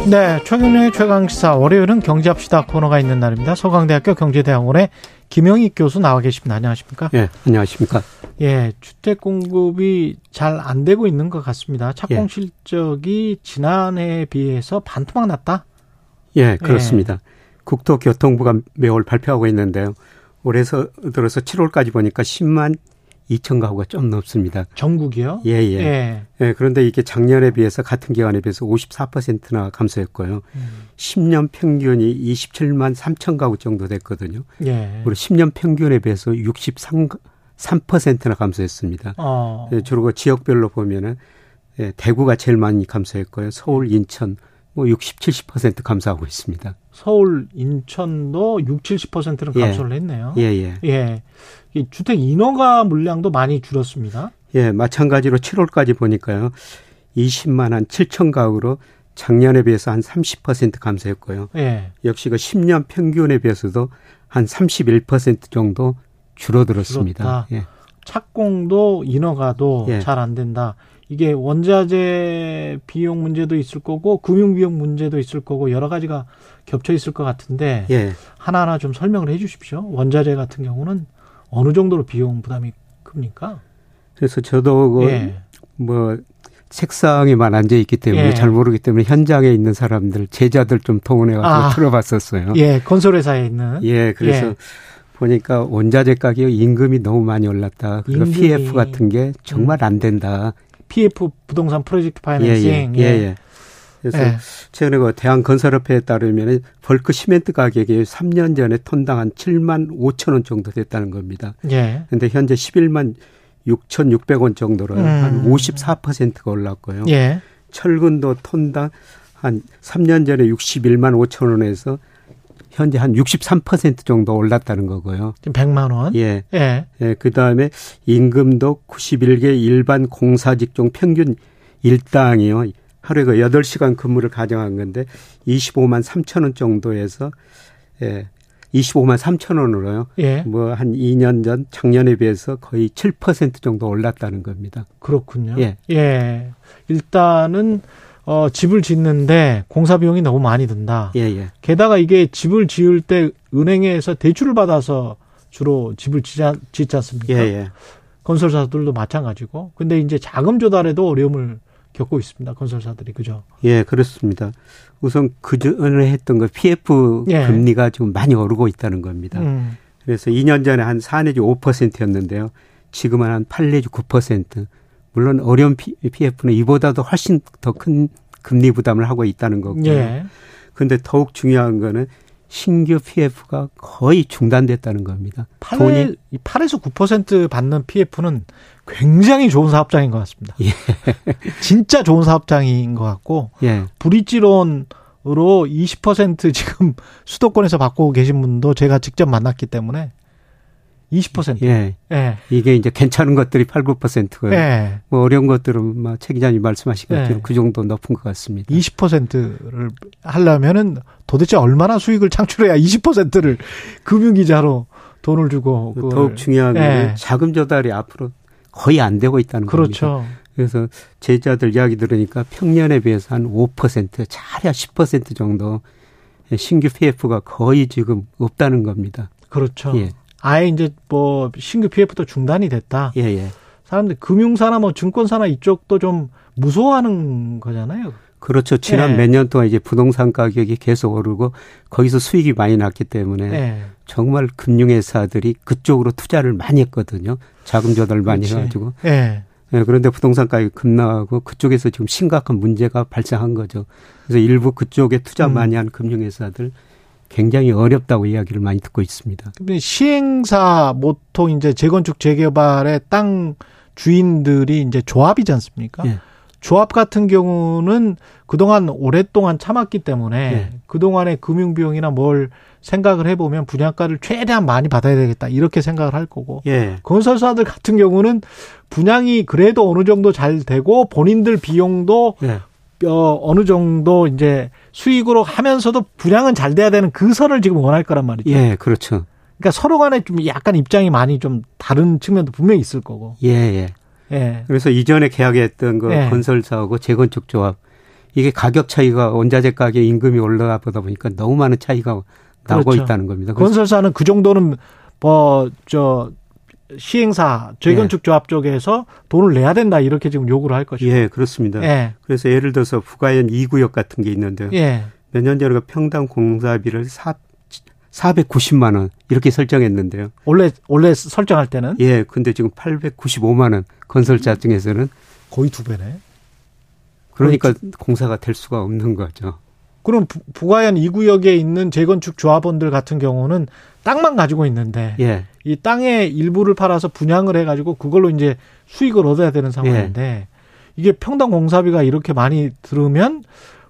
네, 최경영의 최강 시사 월요일은 경제합시다 코너가 있는 날입니다. 서강대학교 경제대학원의 김영익 교수 나와 계십니다. 안녕하십니까? 예, 안녕하십니까? 예, 주택 공급이 잘 안 되고 있는 것 같습니다. 착공 예. 실적이 지난해에 비해서 반토막 났다. 예, 그렇습니다. 예. 국토교통부가 매월 발표하고 있는데요. 올해서 들어서 7월까지 보니까 10만 2천 가구가 좀 넘습니다. 전국이요? 예, 예, 예. 예. 그런데 이게 작년에 비해서 같은 기간에 비해서 54%나 감소했고요. 음. 10년 평균이 27만 3천 가구 정도 됐거든요. 예. 그리고 10년 평균에 비해서 63 3%나 감소했습니다. 어. 예, 주로 그 지역별로 보면은 예, 대구가 제일 많이 감소했고요. 서울, 인천, 뭐 60, 70% 감소하고 있습니다. 서울, 인천도 6, 70%는 감소를 예. 했네요. 예, 예. 예. 이 주택 인허가 물량도 많이 줄었습니다. 예, 마찬가지로 7월까지 보니까요. 20만 한 7천 가구로 작년에 비해서 한 30% 감소했고요. 예. 역시 그 10년 평균에 비해서도 한 31% 정도 줄어들었습니다. 예. 착공도 인허가도 예. 잘안 된다. 이게 원자재 비용 문제도 있을 거고 금융 비용 문제도 있을 거고 여러 가지가 겹쳐 있을 것 같은데 예. 하나하나 좀 설명을 해 주십시오. 원자재 같은 경우는 어느 정도로 비용 부담이 큽니까? 그래서 저도 그 예. 뭐 책상에만 앉아 있기 때문에 예. 잘 모르기 때문에 현장에 있는 사람들 제자들 좀 동원해 가지고 아. 들어봤었어요. 예, 건설 회사에 있는. 예, 그래서 예. 보니까 원자재 가격 임금이 너무 많이 올랐다. 그리고 PF 같은 게 정말 음. 안 된다. PF 부동산 프로젝트 파이낸싱. 예, 예. 예. 예. 그래서 예. 최근에 그 대한건설협회에 따르면 벌크 시멘트 가격이 3년 전에 톤당 한 7만 5천 원 정도 됐다는 겁니다. 예. 근데 현재 11만 6,600원 정도로 음. 한 54%가 올랐고요. 예. 철근도 톤당 한 3년 전에 61만 5천 원에서 현재 한 63% 정도 올랐다는 거고요. 지금 100만 원? 예. 예. 예. 그다음에 임금도 91개 일반 공사 직종 평균 일당이요. 하루에 그 8시간 근무를 가정한 건데 25만 3천 원 정도에서 예. 25만 3천 원으로요. 예. 뭐 한 2년 전 작년에 비해서 거의 7% 정도 올랐다는 겁니다. 그렇군요. 예. 예. 일단은 어, 집을 짓는데 공사 비용이 너무 많이 든다. 예, 예. 게다가 이게 집을 지을 때 은행에서 대출을 받아서 주로 집을 짓지, 짓지 않습니까? 예, 예. 건설사들도 마찬가지고. 근데 이제 자금 조달에도 어려움을 겪고 있습니다. 건설사들이 그죠? 예, 그렇습니다. 우선 그 전에 했던 거 PF 예. 금리가 좀 많이 오르고 있다는 겁니다. 음. 그래서 2년 전에 한 4 내지 5%였는데요. 지금은 한 8 내지 9%. 물론 어려운 PF는 이보다도 훨씬 더 큰 금리 부담을 하고 있다는 거고요. 예. 근데 더욱 중요한 거는 신규 PF가 거의 중단됐다는 겁니다. 8, 돈이 8에서 9% 받는 PF는 굉장히 좋은 사업장인 것 같습니다. 예. 진짜 좋은 사업장인 것 같고 예. 브릿지론 으로 20% 지금 수도권에서 받고 계신 분도 제가 직접 만났기 때문에 20%. 예. 예. 이게 이제 괜찮은 것들이 8, 9%고요. 예. 뭐 어려운 것들은 뭐최 기자님 말씀하신 것처럼 예. 그 정도 높은 것 같습니다. 20%를 하려면은 도대체 얼마나 수익을 창출해야 20%를 금융기자로 돈을 주고 더욱 중요한 건 예. 자금 조달이 앞으로 거의 안 되고 있다는 그렇죠. 겁니다. 그래서 제자들 이야기 들으니까 평년에 비해서 한 5%, 잘해야 10% 정도 신규 PF가 거의 지금 없다는 겁니다. 그렇죠. 예. 아예 이제 뭐 신규 PF도 중단이 됐다. 예, 예. 사람들 금융사나 뭐 증권사나 이쪽도 좀 무서워하는 거잖아요. 그렇죠. 지난 예. 몇년 동안 이제 부동산 가격이 계속 오르고 거기서 수익이 많이 났기 때문에 예. 정말 금융회사들이 그쪽으로 투자를 많이 했거든요. 자금 조달 많이 그렇지. 해가지고. 예. 예. 그런데 부동산 가격이 급락하고 그쪽에서 지금 심각한 문제가 발생한 거죠. 그래서 일부 그쪽에 투자 음. 많이 한 금융회사들 굉장히 어렵다고 이야기를 많이 듣고 있습니다. 시행사 보통 이제 재건축 재개발의 땅 주인들이 이제 조합이지 않습니까? 예. 조합 같은 경우는 그동안 오랫동안 참았기 때문에 예. 그동안의 금융 비용이나 뭘 생각을 해보면 분양가를 최대한 많이 받아야 되겠다 이렇게 생각을 할 거고 예. 건설사들 같은 경우는 분양이 그래도 어느 정도 잘 되고 본인들 비용도 예. 어, 어느 정도 이제 수익으로 하면서도 분양은 잘 돼야 되는 그 선을 지금 원할 거란 말이죠. 예, 그렇죠. 그러니까 서로 간에 좀 약간 입장이 많이 좀 다른 측면도 분명히 있을 거고. 예, 예. 예. 그래서 이전에 계약했던 그 예. 건설사하고 재건축 조합 이게 가격 차이가 원자재 가격 임금이 올라가 보다 보니까 너무 많은 차이가 나고 그렇죠. 있다는 겁니다. 건설사는 그 정도는 뭐저 시행사 재건축 조합 쪽에서 돈을 내야 된다 이렇게 지금 요구를 할 것이고. 예, 그렇습니다. 예. 그래서 예를 들어서 부가연 2구역 같은 게 있는데요. 예. 몇년 전에 그 평당 공사비를 4 490만 원 이렇게 설정했는데요. 원래 원래 설정할 때는 예, 근데 지금 895만 원 건설자 중에서는 거의 두 배네. 그러니까 공사가 될 수가 없는 거죠. 그럼 부가연 2구역에 있는 재건축 조합원들 같은 경우는 땅만 가지고 있는데 예. 이 땅의 일부를 팔아서 분양을 해가지고 그걸로 이제 수익을 얻어야 되는 상황인데 예. 이게 평당 공사비가 이렇게 많이 들으면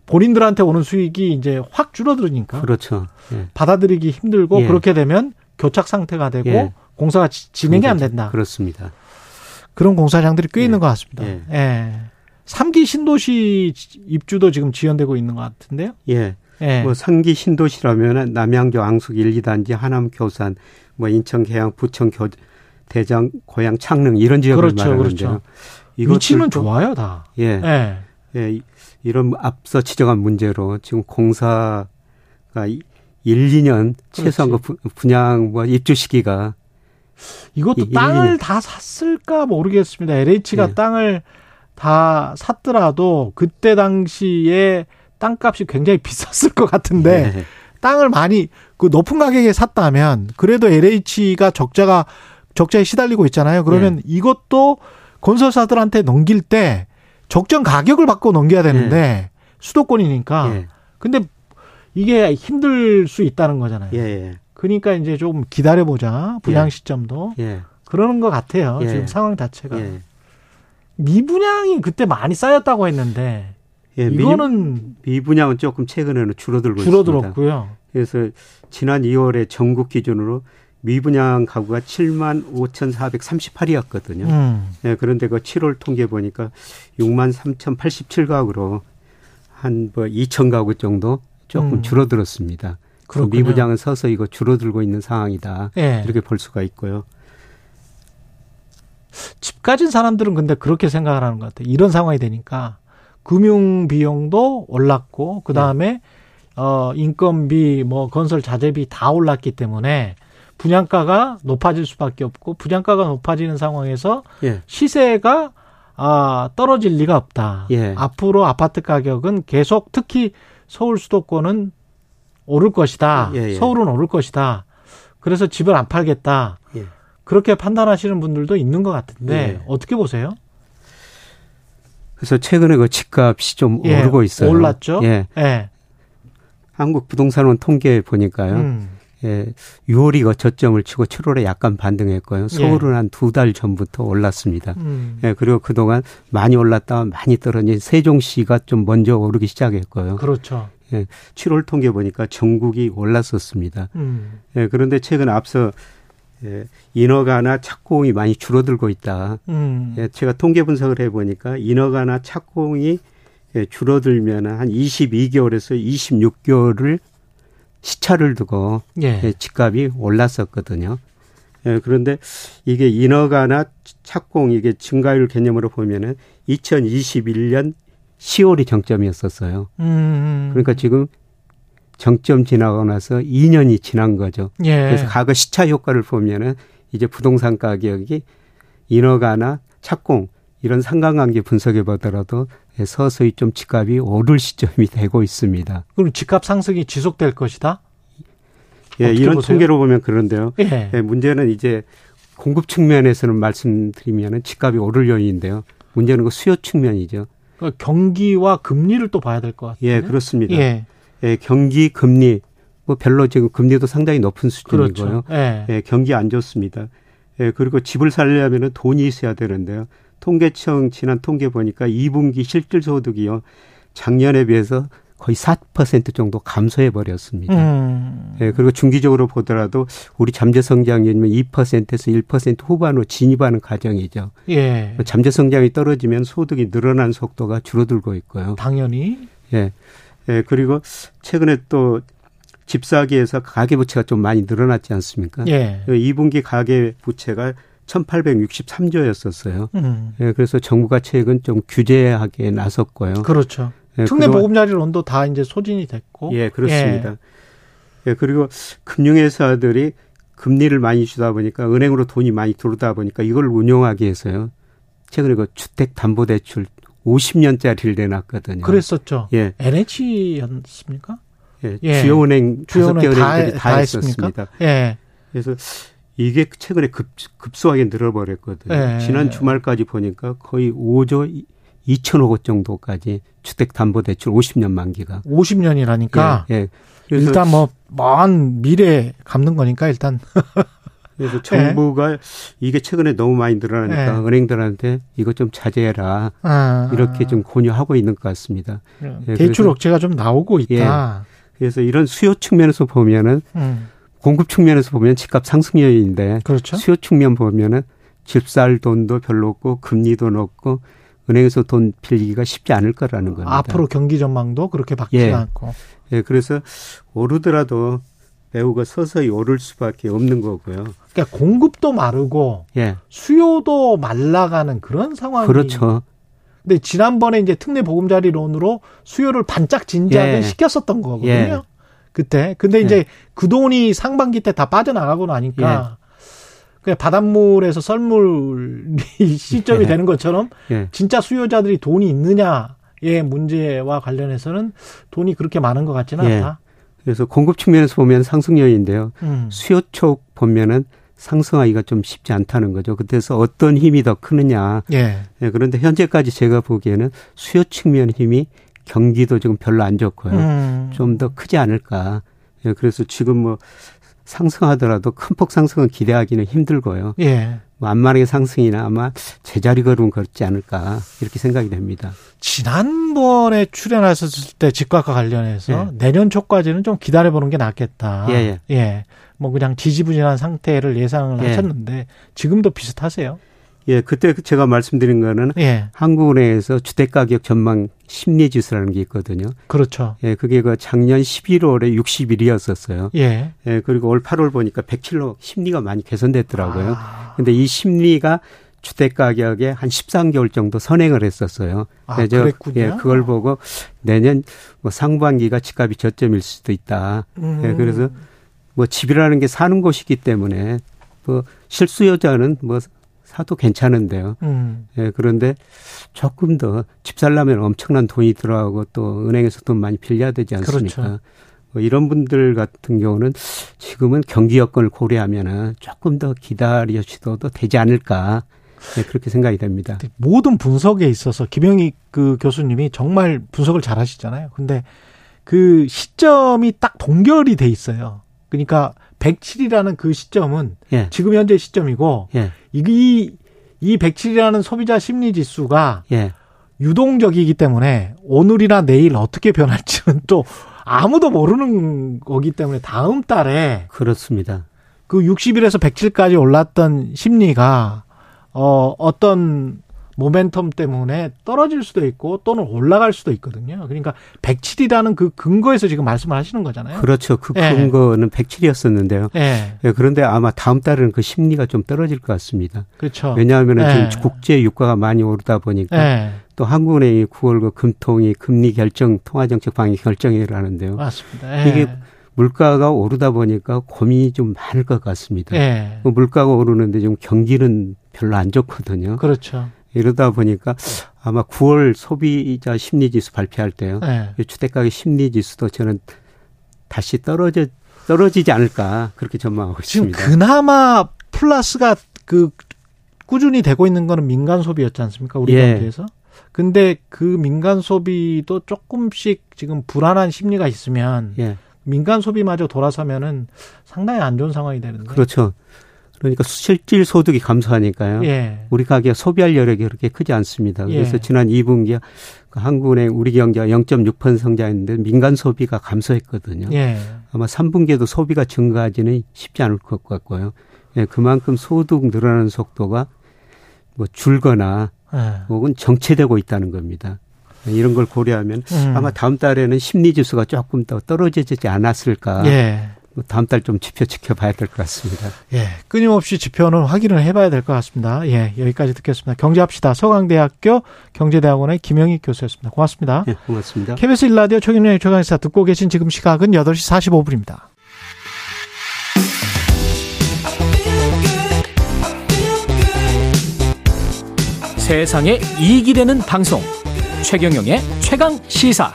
본인들한테 오는 수익이 이제 확 줄어들으니까 그렇죠. 예. 받아들이기 힘들고 예. 그렇게 되면 교착 상태가 되고 예. 공사가 진행이 안 된다. 그렇습니다. 그런 공사장들이 꽤 있는 것 같습니다. 예. 3기 신도시 입주도 지금 지연되고 있는 것 같은데요. 예. 예. 뭐 3기 신도시라면 남양주 앙숙 1, 2단지 하남 교산 뭐 인천 계양 부천 교 대장, 고향, 창릉 이런 지역을 그렇죠, 말하는데요. 그렇죠. 위치는 좋아요, 다. 예. 예. 예. 이런 앞서 지적한 문제로 지금 공사가 1, 2년 최소한 그 분양 뭐 입주 시기가 이것도 땅을 다 샀을까 모르겠습니다. LH가 예. 땅을 다 샀더라도 그때 당시에 땅값이 굉장히 비쌌을 것 같은데 네. 땅을 많이 그 높은 가격에 샀다면 그래도 LH가 적자가 적자에 시달리고 있잖아요. 그러면 네. 이것도 건설사들한테 넘길 때 적정 가격을 받고 넘겨야 되는데 네. 수도권이니까. 네. 근데 이게 힘들 수 있다는 거잖아요. 예, 예. 그러니까 이제 좀 기다려 보자 분양 예. 시점도 예. 그러는 것 같아요. 예. 지금 상황 자체가 예. 미분양이 그때 많이 쌓였다고 했는데 예, 이거는 미, 분양은 조금 최근에는 줄어들고 줄어들었고요. 있습니다. 그래서 지난 2월에 전국 기준으로 미분양 가구가 7만 5,438이었거든요. 음. 네, 그런데 그 7월 통계 보니까 6만 3,087가구로 한뭐 2천 가구 정도 조금 음. 줄어들었습니다. 그 미분양은 서서 이거 줄어들고 있는 상황이다. 네. 이렇게 볼 수가 있고요. 집 가진 사람들은 근데 그렇게 생각을 하는 것 같아요. 이런 상황이 되니까 금융 비용도 올랐고 그 다음에 네. 어 인건비 뭐 건설 자재비 다 올랐기 때문에 분양가가 높아질 수밖에 없고 분양가가 높아지는 상황에서 예. 시세가 아 떨어질 리가 없다. 예. 앞으로 아파트 가격은 계속 특히 서울 수도권은 오를 것이다. 예, 예. 서울은 오를 것이다. 그래서 집을 안 팔겠다. 예. 그렇게 판단하시는 분들도 있는 것 같은데 예. 어떻게 보세요? 그래서 최근에 그 집값이 좀 예, 오르고 있어요. 올랐죠. 예. 예. 한국 부동산원 통계 보니까요. 음. 예, 6월이 그 저점을 치고 7월에 약간 반등했고요. 서울은 예. 한두 달 전부터 올랐습니다. 음. 예, 그리고 그동안 많이 올랐다가 많이 떨어진 세종시가 좀 먼저 오르기 시작했고요. 그렇죠. 예, 7월 통계 보니까 전국이 올랐었습니다. 음. 예, 그런데 최근 앞서 예, 인허가나 착공이 많이 줄어들고 있다. 음. 예, 제가 통계 분석을 해보니까 인허가나 착공이 예, 줄어들면 한 22개월에서 26개월을 시차를 두고 예. 예, 집값이 올랐었거든요. 예, 그런데 이게 인허가나 착공 이게 증가율 개념으로 보면은 2021년 10월이 정점이었었어요. 음. 그러니까 지금 정점 지나고 나서 2년이 지난 거죠. 예. 그래서 과거 시차 효과를 보면은 이제 부동산 가격이 인허가나 착공 이런 상관관계 분석해 보더라도 서서히 좀 집값이 오를 시점이 되고 있습니다. 그럼 집값 상승이 지속될 것이다? 예, 이런 보세요? 통계로 보면 그런데요. 예. 예, 문제는 이제 공급 측면에서는 말씀드리면은 집값이 오를 요인인데요. 문제는 그 수요 측면이죠. 그러니까 경기와 금리를 또 봐야 될 것 같아요. 예, 그렇습니다. 예. 예, 경기 금리 뭐 별로 지금 금리도 상당히 높은 수준이고요. 그렇죠. 예. 예, 경기 안 좋습니다. 예, 그리고 집을 살려면은 돈이 있어야 되는데요. 통계청 지난 통계 보니까 2분기 실질 소득이요. 작년에 비해서 거의 4% 정도 감소해 버렸습니다. 음. 예, 그리고 중기적으로 보더라도 우리 잠재 성장률이면 2%에서 1% 후반으로 진입하는 과정이죠. 예. 잠재 성장이 떨어지면 소득이 늘어난 속도가 줄어들고 있고요. 당연히. 예. 예, 그리고 최근에 또 집사기에서 가계 부채가 좀 많이 늘어났지 않습니까? 예. 2분기 가계 부채가 1863조였었어요. 음. 예, 그래서 정부가 최근 좀 규제하게 나섰고요. 그렇죠. 예, 특례 보금자리 론도 다 이제 소진이 됐고. 예, 그렇습니다. 예. 예, 그리고 금융회사들이 금리를 많이 주다 보니까 은행으로 돈이 많이 들어오다 보니까 이걸 운용하기 위해서요. 최근에 그 주택담보대출 50년짜리를 내놨거든요. 그랬었죠. 예. NH였습니까? 예. 예. 주요 은행 다섯 개 은행들이 다, 다 했었습니다. 예. 그래서 이게 최근에 급, 급소하게 늘어버렸거든요. 예. 지난 주말까지 보니까 거의 5조 2천억 원 정도까지 주택담보대출 50년 만기가. 50년이라니까. 예. 예. 일단 뭐 먼 미래 갚는 거니까 일단. 그래서 네. 정부가 네. 이게 최근에 너무 많이 늘어나니까 네. 은행들한테 이것 좀 자제해라 아. 이렇게 좀 권유하고 있는 것 같습니다. 네. 대출 억제가 좀 나오고 있다. 예. 그래서 이런 수요 측면에서 보면은 음. 공급 측면에서 보면 집값 상승 요인인데 그렇죠? 수요 측면 보면은 집살 돈도 별로 없고 금리도 높고 은행에서 돈 빌리기가 쉽지 않을 거라는 겁니다. 앞으로 경기 전망도 그렇게 바뀌지 예. 않고. 예, 그래서 오르더라도 매우가 서서히 오를 수밖에 없는 거고요. 그러니까 공급도 마르고 예. 수요도 말라가는 그런 상황이 그렇죠. 근데 지난번에 이제 특례 보금자리론으로 수요를 반짝 진작을 예. 시켰었던 거거든요. 예. 그때. 근데 이제 예. 그 돈이 상반기 때 다 빠져나가고 나니까 예. 그냥 바닷물에서 썰물이 시점이 예. 되는 것처럼 진짜 수요자들이 돈이 있느냐의 문제와 관련해서는 돈이 그렇게 많은 것 같지는 않다. 그래서 공급 측면에서 보면 상승 요인인데요. 음. 수요 쪽 보면은 상승하기가 좀 쉽지 않다는 거죠. 그래서 어떤 힘이 더 크느냐. 예. 예. 그런데 현재까지 제가 보기에는 수요 측면 힘이 경기도 지금 별로 안 좋고요. 음. 좀더 크지 않을까. 예. 그래서 지금 뭐 상승하더라도 큰 폭 상승은 기대하기는 힘들고요. 예. 뭐 안마하게 상승이나 아마 제자리 걸음 걷지 않을까 이렇게 생각이 됩니다. 지난번에 출연하셨을 때 집값과 관련해서 예. 내년 초까지는 좀 기다려보는 게 낫겠다. 예. 예. 예. 뭐 그냥 지지부진한 상태를 예상을 예. 하셨는데 지금도 비슷하세요? 예, 그때 제가 말씀드린 거는 예. 한국은행에서 주택 가격 전망 심리 지수라는 게 있거든요. 그렇죠. 예, 그게 그 작년 11월에 61이었었어요. 예. 예, 그리고 올 8월 보니까 107로 심리가 많이 개선됐더라고요. 아. 근데 이 심리가 주택 가격에 한 13개월 정도 선행을 했었어요. 아, 그래서 그랬군요. 예, 그걸 보고 내년 뭐 상반기가 집값이 저점일 수도 있다. 예, 음. 예, 그래서 뭐 집이라는 게 사는 곳이기 때문에 뭐 실수요자는 뭐 사도 괜찮은데요. 음. 예, 그런데 조금 더 집 살려면 엄청난 돈이 들어가고 또 은행에서 돈 많이 빌려야 되지 않습니까? 그렇죠. 뭐 이런 분들 같은 경우는 지금은 경기 여건을 고려하면은 조금 더 기다려 주셔도 되지 않을까. 네, 그렇게 생각이 됩니다. 모든 분석에 있어서 김영희 그 교수님이 정말 분석을 잘 하시잖아요. 근데 그 시점이 딱 동결이 돼 있어요. 그러니까 107이라는 그 시점은 예. 지금 현재 시점이고 예. 이, 이 107이라는 소비자 심리 지수가 예. 유동적이기 때문에 오늘이나 내일 어떻게 변할지는 또 아무도 모르는 거기 때문에 다음 달에 그렇습니다. 그 60일에서 107까지 올랐던 심리가 어 어떤 모멘텀 때문에 떨어질 수도 있고 또는 올라갈 수도 있거든요. 그러니까 107이라는 그 근거에서 지금 말씀을 하시는 거잖아요. 그렇죠. 그 예. 근거는 예. 107이었었는데요. 예. 예. 그런데 아마 다음 달에는 그 심리가 좀 떨어질 것 같습니다. 그렇죠. 왜냐하면 예. 지금 국제 유가가 많이 오르다 보니까 예. 또 한국은행이 9월 그 금통이 금리 결정 통화정책 방향 결정회의를 하는데요. 맞습니다. 예. 이게 물가가 오르다 보니까 고민이 좀 많을 것 같습니다. 그 물가가 오르는데 지금 경기는 별로 안 좋거든요. 그렇죠. 이러다 보니까 아마 9월 소비자 심리지수 발표할 때요. 네. 주택가격 심리지수도 저는 다시 떨어져 떨어지지 않을까 그렇게 전망하고 있습니다. 지금 그나마 플러스가 그 꾸준히 되고 있는 거는 민간 소비였지 않습니까? 우리 예. 경제에서. 근데 그 민간 소비도 조금씩 지금 불안한 심리가 있으면 예. 민간 소비마저 돌아서면은 상당히 안 좋은 상황이 되는데. 그렇죠. 그러니까 실질 소득이 감소하니까요. 예. 우리 가게가 소비할 여력이 그렇게 크지 않습니다. 그래서 예. 지난 2분기에 그 한국은행 우리 경제가 0.6% 성장했는데 민간 소비가 감소했거든요. 예. 아마 3분기에도 소비가 증가하지는 쉽지 않을 것 같고요. 예, 그만큼 소득 늘어나는 속도가 뭐 줄거나 예. 혹은 정체되고 있다는 겁니다. 이런 걸 고려하면 음. 아마 다음 달에는 심리 지수가 조금 더 떨어지지 않았을까. 다음 달 좀 지표 지켜봐야 될 것 같습니다. 예, 끊임없이 지표는 확인을 해봐야 될 것 같습니다. 예, 여기까지 듣겠습니다. 경제합시다. 서강대학교 경제대학원의 김영희 교수였습니다. 고맙습니다. 예, 고맙습니다. KBS 일라디오 최경련의 최강시사 듣고 계신 지금 시각은 8시 45분입니다. 세상에 이익이 되는 방송 최경영의 최강 시사.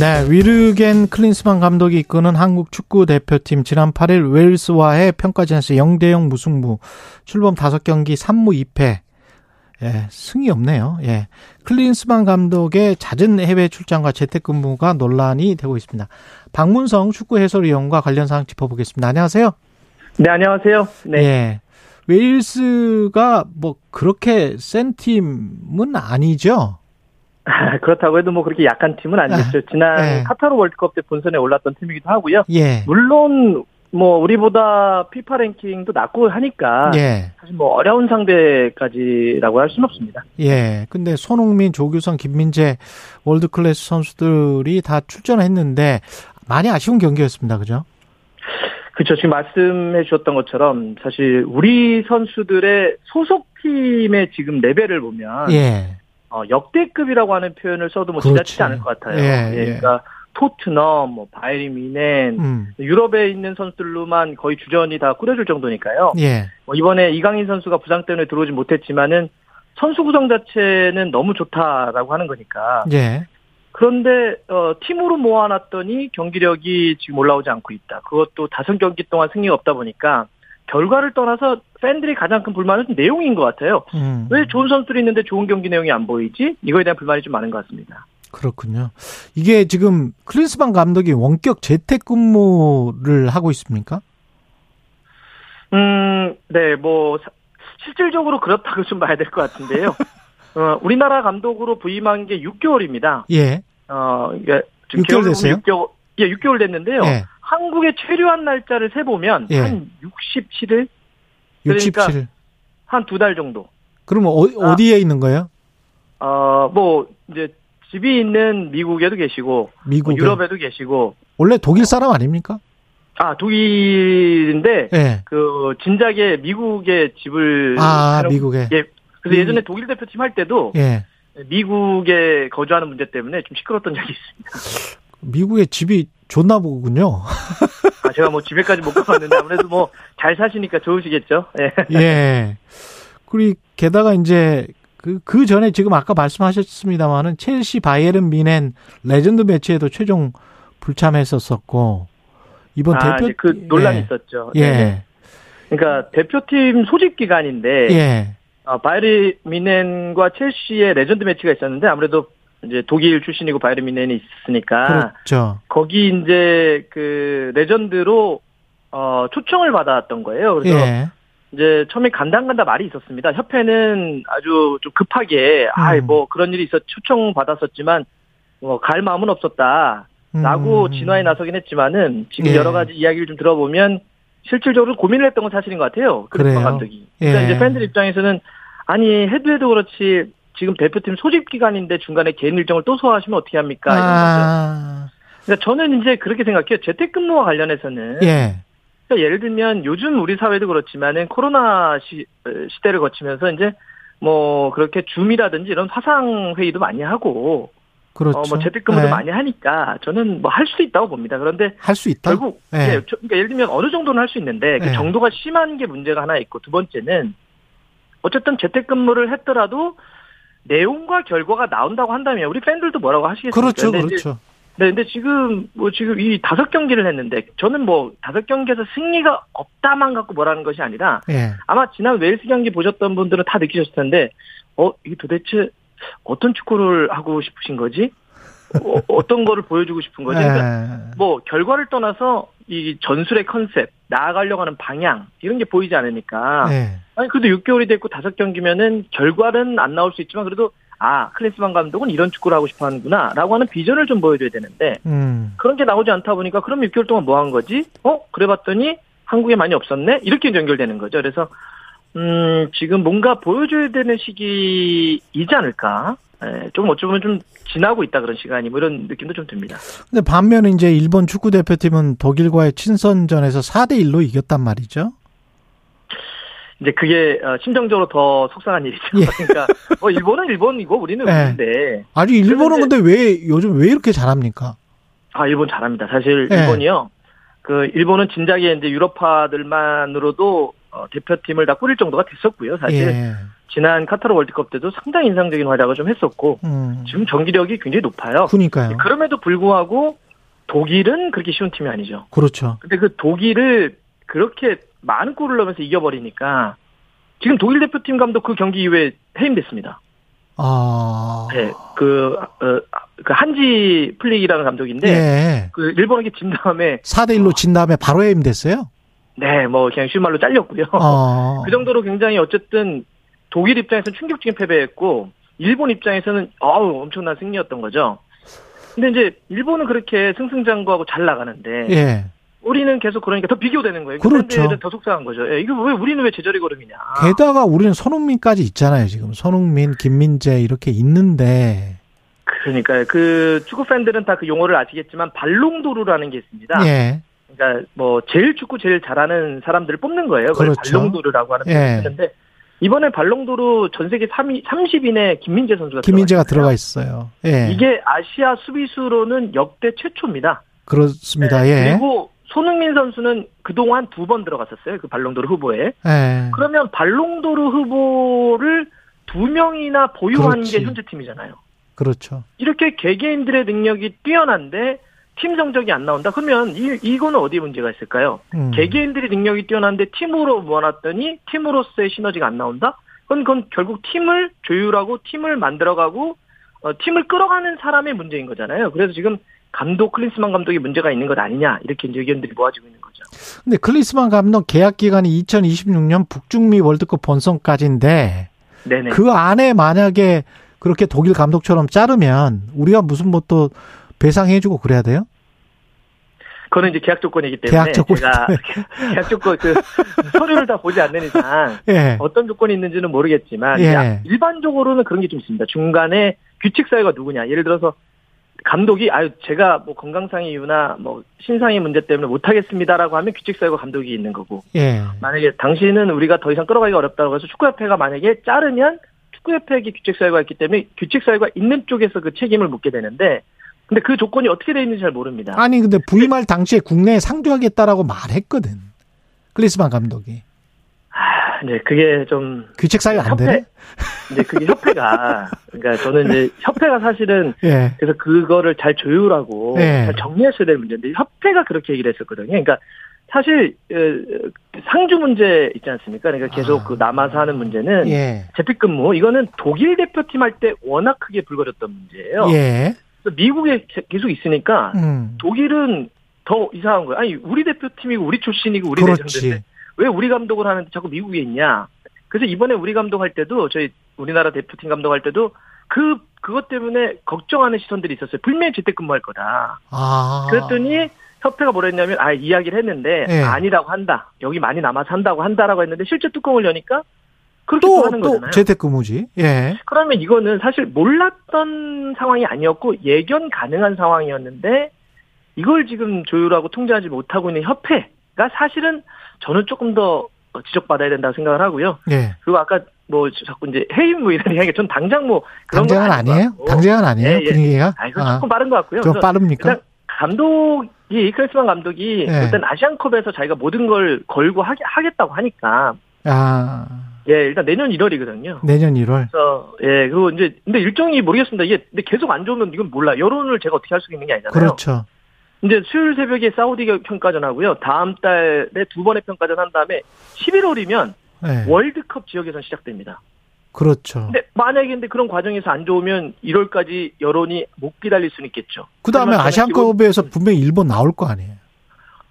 네, 위르겐 클린스만 감독이 이끄는 한국 축구 대표팀 지난 8일 웨일스와의 평가전에서 0대 0 무승부 출범 5경기 3무 2패. 예, 승이 없네요. 예. 클린스만 감독의 잦은 해외 출장과 재택근무가 논란이 되고 있습니다. 박문성 축구 해설위원과 관련 사항 짚어보겠습니다. 안녕하세요. 네, 안녕하세요. 네. 예. 웨일스가 뭐 그렇게 센 팀은 아니죠? 그렇다고 해도 뭐 그렇게 약한 팀은 아니겠죠. 아, 지난 네. 카타르 월드컵 때 본선에 올랐던 팀이기도 하고요. 예. 물론 뭐 우리보다 피파 랭킹도 낮고 하니까 예. 사실 뭐 어려운 상대까지라고 할 수는 없습니다. 예. 근데 손흥민, 조규성, 김민재 월드 클래스 선수들이 다 출전했는데 많이 아쉬운 경기였습니다. 그죠? 그렇죠. 지금 말씀해 주셨던 것처럼 사실 우리 선수들의 소속팀의 지금 레벨을 보면 예. 어, 역대급이라고 하는 표현을 써도 뭐 지나치지 않을 것 같아요. 예, 예. 예. 그러니까 토트넘, 뭐 바이리 미넨, 음. 유럽에 있는 선수들로만 거의 주전이 다 꾸려줄 정도니까요. 예. 뭐 이번에 이강인 선수가 부상 때문에 들어오지 못했지만은 선수 구성 자체는 너무 좋다라고 하는 거니까. 예. 그런데 어, 팀으로 모아놨더니 경기력이 지금 올라오지 않고 있다. 그것도 다섯 경기 동안 승리가 없다 보니까 결과를 떠나서 팬들이 가장 큰 불만은 내용인 것 같아요. 음. 왜 좋은 선수들이 있는데 좋은 경기 내용이 안 보이지? 이거에 대한 불만이 좀 많은 것 같습니다. 그렇군요. 이게 지금 클린스만 감독이 원격 재택근무를 하고 있습니까? 음, 네, 뭐 실질적으로 그렇다고 좀 봐야 될 것 같은데요. 어, 우리나라 감독으로 부임한 게 6개월입니다. 예. 어, 그러니까 6개월 됐어요? 6개월, 예, 6개월 됐는데요. 예. 한국에 체류한 날짜를 세보면 예. 한 67일? 그러니까 67일. 한 두 달 정도. 그러면 어, 디에 있는 거예요? 어, 뭐, 이제 집이 있는 미국에도 계시고, 미국 뭐 유럽에도 계시고. 원래 독일 사람 아닙니까? 아, 독일인데, 예. 그, 진작에 미국에 집을. 아, 미국에. 예, 그래서 예전에 독일 대표팀 할 때도 예. 미국에 거주하는 문제 때문에 좀 시끄러웠던 적이 있습니다. 미국에 집이 좋나 보군요. 아, 제가 뭐 집에까지 못 가봤는데 아무래도 뭐 잘 사시니까 좋으시겠죠. 예. 예. 그리고 게다가 이제 그, 그 전에 지금 아까 말씀하셨습니다만은 첼시 바이에른 뮌헨 레전드 매치에도 최종 불참했었었고 이번 아, 대표 그 논란이 예. 있었죠. 예. 네. 그러니까 대표팀 소집 기간인데 예. 어, 바이에른 뮌헨과 첼시의 레전드 매치가 있었는데 아무래도 이제 독일 출신이고 바이에른 뮌헨이 있으니까 그렇죠. 거기 이제 그 레전드로 어 초청을 받았던 거예요. 그래서 예. 이제 처음에 간다 안 간다 말이 있었습니다. 협회는 아주 좀 급하게 음. 아이 뭐 그런 일이 있어 초청 받았었지만 뭐 갈 마음은 없었다. 라고 음. 진화에 나서긴 했지만은 지금 예. 여러 가지 이야기를 좀 들어보면 실질적으로 고민을 했던 건 사실인 것 같아요. 그래요. 감독이. 그러니까 예. 이제 팬들 입장에서는 아니 해도 해도 그렇지 지금 대표팀 소집 기간인데 중간에 개인 일정을 또 소화하시면 어떻게 합니까? 이런 아. 그러니까 저는 이제 그렇게 생각해요. 재택근무와 관련해서는 예. 그러니까 예를 들면 요즘 우리 사회도 그렇지만은 코로나 시, 시대를 거치면서 이제 뭐 그렇게 줌이라든지 이런 화상 회의도 많이 하고 그렇죠. 어, 뭐 재택근무도 네. 많이 하니까 저는 뭐 할수 있다고 봅니다. 그런데 할 수 있다. 결국 네. 예, 그러니까 예를 들면 어느 정도는 할 수 있는데 그 네. 정도가 심한 게 문제가 하나 있고 두 번째는 어쨌든 재택근무를 했더라도 내용과 결과가 나온다고 한다면 우리 팬들도 뭐라고 하시겠습니까? 그렇죠, 그렇죠. 네, 근데 지금 뭐 지금 이 다섯 경기를 했는데 저는 뭐 다섯 경기에서 승리가 없다만 갖고 뭐라는 것이 아니라 예. 아마 지난 웨일스 경기 보셨던 분들은 다 느끼셨을 텐데 어 이게 도대체 어떤 축구를 하고 싶으신 거지? 어, 떤 거를 보여주고 싶은 거지? 그러니까 예. 뭐 결과를 떠나서 이 전술의 컨셉, 나아가려고 하는 방향 이런 게 보이지 않으니까 예. 아니 그래도 6개월이 됐고 다섯 경기면은 결과는 안 나올 수 있지만 그래도 아 클린스만 감독은 이런 축구를 하고 싶어 하는구나라고 하는 비전을 좀 보여줘야 되는데 음. 그런 게 나오지 않다 보니까 그럼 6개월 동안 뭐 한 거지? 어 그래봤더니 한국에 많이 없었네 이렇게 연결되는 거죠. 그래서 음 지금 뭔가 보여줘야 되는 시기이지 않을까? 예, 좀 어쩌면 좀 지나고 있다 그런 시간이 뭐 이런 느낌도 좀 듭니다. 근데 반면에 이제 일본 축구 대표팀은 독일과의 친선전에서 4대 1로 이겼단 말이죠. 이제 그게 어, 심정적으로 더 속상한 일이죠. 예. 그러니까 뭐 일본은 일본이고 우리는 예. 우리인데. 아니 일본은 근데 왜 요즘 왜 이렇게 잘합니까? 아 일본 잘합니다. 사실 예. 일본이요. 그 일본은 진작에 이제 유럽파들만으로도 어, 대표팀을 다 꾸릴 정도가 됐었고요. 사실 예. 지난 카타르 월드컵 때도 상당히 인상적인 활약을 좀 했었고 음. 지금 경기력이 굉장히 높아요. 그러니까요. 그럼에도 불구하고 독일은 그렇게 쉬운 팀이 아니죠. 그렇죠. 근데 그 독일을 그렇게 많은 골을 넣으면서 이겨버리니까 지금 독일 대표팀 감독 그 경기 이후에 해임됐습니다. 아. 네, 그, 어, 그 한지 플릭이라는 감독인데, 네. 그 일본에게 진 다음에 4대1로 진 다음에 바로 해임됐어요? 네, 뭐 그냥 쉬운 말로 잘렸고요. 아. 그 정도로 굉장히 어쨌든 독일 입장에서는 충격적인 패배였고, 일본 입장에서는 어우 엄청난 승리였던 거죠. 근데 이제 일본은 그렇게 승승장구하고 잘 나가는데, 예. 우리는 계속 그러니까 더 비교되는 거예요. 그렇죠. 더 속상한 거죠. 예, 이거 왜 우리는 왜 제자리 걸음이냐. 게다가 우리는 손흥민까지 있잖아요. 지금 손흥민, 김민재 이렇게 있는데. 그러니까 그 축구 팬들은 다 그 용어를 아시겠지만 발롱도르라는 게 있습니다. 예. 그러니까 뭐 제일 축구 제일 잘하는 사람들을 뽑는 거예요. 그걸 그렇죠. 발롱도르라고 하는 예. 표현인데 이번에 발롱도르 전 세계 3위 30인에 김민재 선수가 김민재가 들어가 있어요. 예. 이게 아시아 수비수로는 역대 최초입니다. 그렇습니다. 예. 그리고 손흥민 선수는 그동안 두 번 들어갔었어요. 그 발롱도르 후보에. 예. 그러면 발롱도르 후보를 두 명이나 보유하는 그렇지. 게 현재 팀이잖아요. 그렇죠. 이렇게 개개인들의 능력이 뛰어난데 팀 성적이 안 나온다? 그러면 이, 이거는 어디에 문제가 있을까요? 음. 개개인들이 능력이 뛰어난데 팀으로 모아놨더니 팀으로서의 시너지가 안 나온다? 그건, 그건 결국 팀을 조율하고 팀을 만들어가고 어, 팀을 끌어가는 사람의 문제인 거잖아요. 그래서 지금 감독 클린스만 감독이 문제가 있는 것 아니냐 이렇게 이제 의견들이 모아지고 있는 거죠. 근데 클린스만 감독 계약 기간이 2026년 북중미 월드컵 본선까지인데 네네. 그 안에 만약에 그렇게 독일 감독처럼 자르면 우리가 무슨 뭐또 배상해주고 그래야 돼요? 그거는 이제 계약 조건이기 때문에 계약 조건 제가 계약 조건 그 서류를 다 보지 않는 이상 예. 어떤 조건이 있는지는 모르겠지만 예. 일반적으로는 그런 게 좀 있습니다. 중간에 규칙 사유가 누구냐? 예를 들어서 감독이 아유 제가 뭐 건강상의 이유나 뭐 신상의 문제 때문에 못 하겠습니다라고 하면 규칙 사유가 감독이 있는 거고 예. 만약에 당신은 우리가 더 이상 끌어가기가 어렵다고 해서 축구협회가 만약에 자르면 축구협회에게 규칙 사유가 있기 때문에 규칙 사유가 있는 쪽에서 그 책임을 묻게 되는데 근데 그 조건이 어떻게 되어 있는지 잘 모릅니다. 아니 근데 부임할 당시에 국내에 상주하겠다라고 말했거든. 클리스만 감독이. 아, 네, 그게 좀 규칙 사유 안 되네. 이제 그게 협회가 그러니까 저는 이제 협회가 사실은 예. 그래서 그거를 잘 조율하고 예. 잘 정리했어야 될 문제인데 협회가 그렇게 얘기를 했었거든요. 그러니까 사실 상주 문제 있지 않습니까? 그러니까 계속 아. 그 남아서 하는 문제는 예. 재택근무 이거는 독일 대표팀 할 때 워낙 크게 불거졌던 문제예요. 미국에 계속 있으니까 음. 독일은 더 이상한 거예요. 아니 우리 대표팀이고 우리 출신이고 우리 대표인데 왜 우리 감독을 하는데 자꾸 미국에 있냐? 그래서 이번에 우리 감독 할 때도 저희 우리나라 대표팀 감독 할 때도 그 그것 때문에 걱정하는 시선들이 있었어요. 분명히 재택근무할 거다. 아. 그랬더니 협회가 뭐라 했냐면 아 이야기를 했는데 네. 아니라고 한다. 여기 많이 남아서 한다고 한다라고 했는데 실제 뚜껑을 여니까 또, 또 하는 거잖아요. 재택근무지. 예. 그러면 이거는 사실 몰랐던 상황이 아니었고 예견 가능한 상황이었는데 이걸 지금 조율하고 통제하지 못하고 있는 협회가 사실은 저는 조금 더 지적받아야 된다고 생각을 하고요. 예. 그리고 아까 뭐 자꾸 이제 해임 뭐 이런 이야기 전 당장 뭐 그런 당장은 아니에요? 당장은 아니에요? 예, 예. 분위기가? 아, 이건 아. 조금 빠른 것 같고요. 좀 빠릅니까? 감독이 이클스만 감독이 네. 일단 아시안컵에서 자기가 모든 걸 걸고 하겠다고 하니까 아. 예, 일단 내년 1월이거든요. 내년 1월. 그래서 예, 그리고 이제 근데 일정이 모르겠습니다. 이게 근데 계속 안 좋으면 이건 몰라. 여론을 제가 어떻게 할 수 있는 게 아니잖아요. 그렇죠. 이제 수요일 새벽에 사우디 평가전 하고요. 다음 달에 두 번의 평가전 한 다음에 11월이면 네. 월드컵 지역 에선 시작됩니다. 그렇죠. 근데 만약에 근데 그런 과정에서 안 좋으면 1월까지 여론이 못 기다릴 수는 있겠죠. 그 다음에 아시안컵에서 분명히 일본 나올 거 아니에요.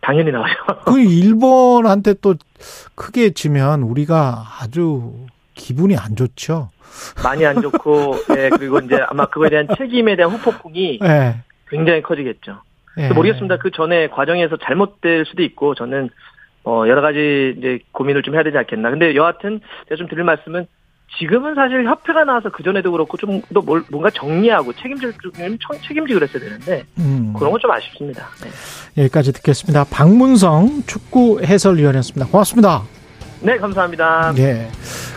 당연히 나와요. 그 일본한테 또 크게 지면 우리가 아주 기분이 안 좋죠. 많이 안 좋고, 예, 그리고 이제 아마 그거에 대한 책임에 대한 후폭풍이 네. 굉장히 커지겠죠. 네. 모르겠습니다. 그 전에 과정에서 잘못될 수도 있고, 저는 어 여러 가지 이제 고민을 좀 해야 되지 않겠나. 근데 여하튼 제가 좀 드릴 말씀은 지금은 사실 협회가 나와서 그 전에도 그렇고 좀 더 뭔가 정리하고 책임질 좀 책임지고 그랬어야 되는데 음. 그런 건 좀 아쉽습니다. 네. 여기까지 듣겠습니다. 박문성 축구 해설위원이었습니다. 고맙습니다. 네, 감사합니다. 네.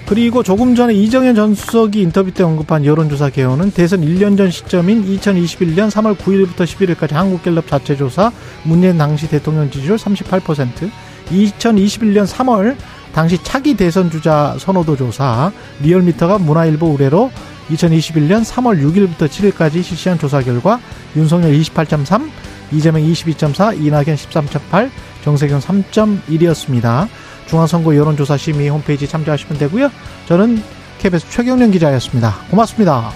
그리고 조금 전에 이정현 전 수석이 인터뷰 때 언급한 여론조사 개요는 대선 1년 전 시점인 2021년 3월 9일부터 11일까지 한국갤럽 자체 조사 문재인 당시 대통령 지지율 38%, 2021년 3월 당시 차기 대선 주자 선호도 조사 리얼미터가 문화일보 의뢰로 2021년 3월 6일부터 7일까지 실시한 조사 결과 윤석열 28.3, 이재명 22.4, 이낙연 13.8, 정세균 3.1이었습니다. 중앙선거 여론조사 심의 홈페이지 참조하시면 되고요. 저는 KBS 최경련 기자였습니다. 고맙습니다.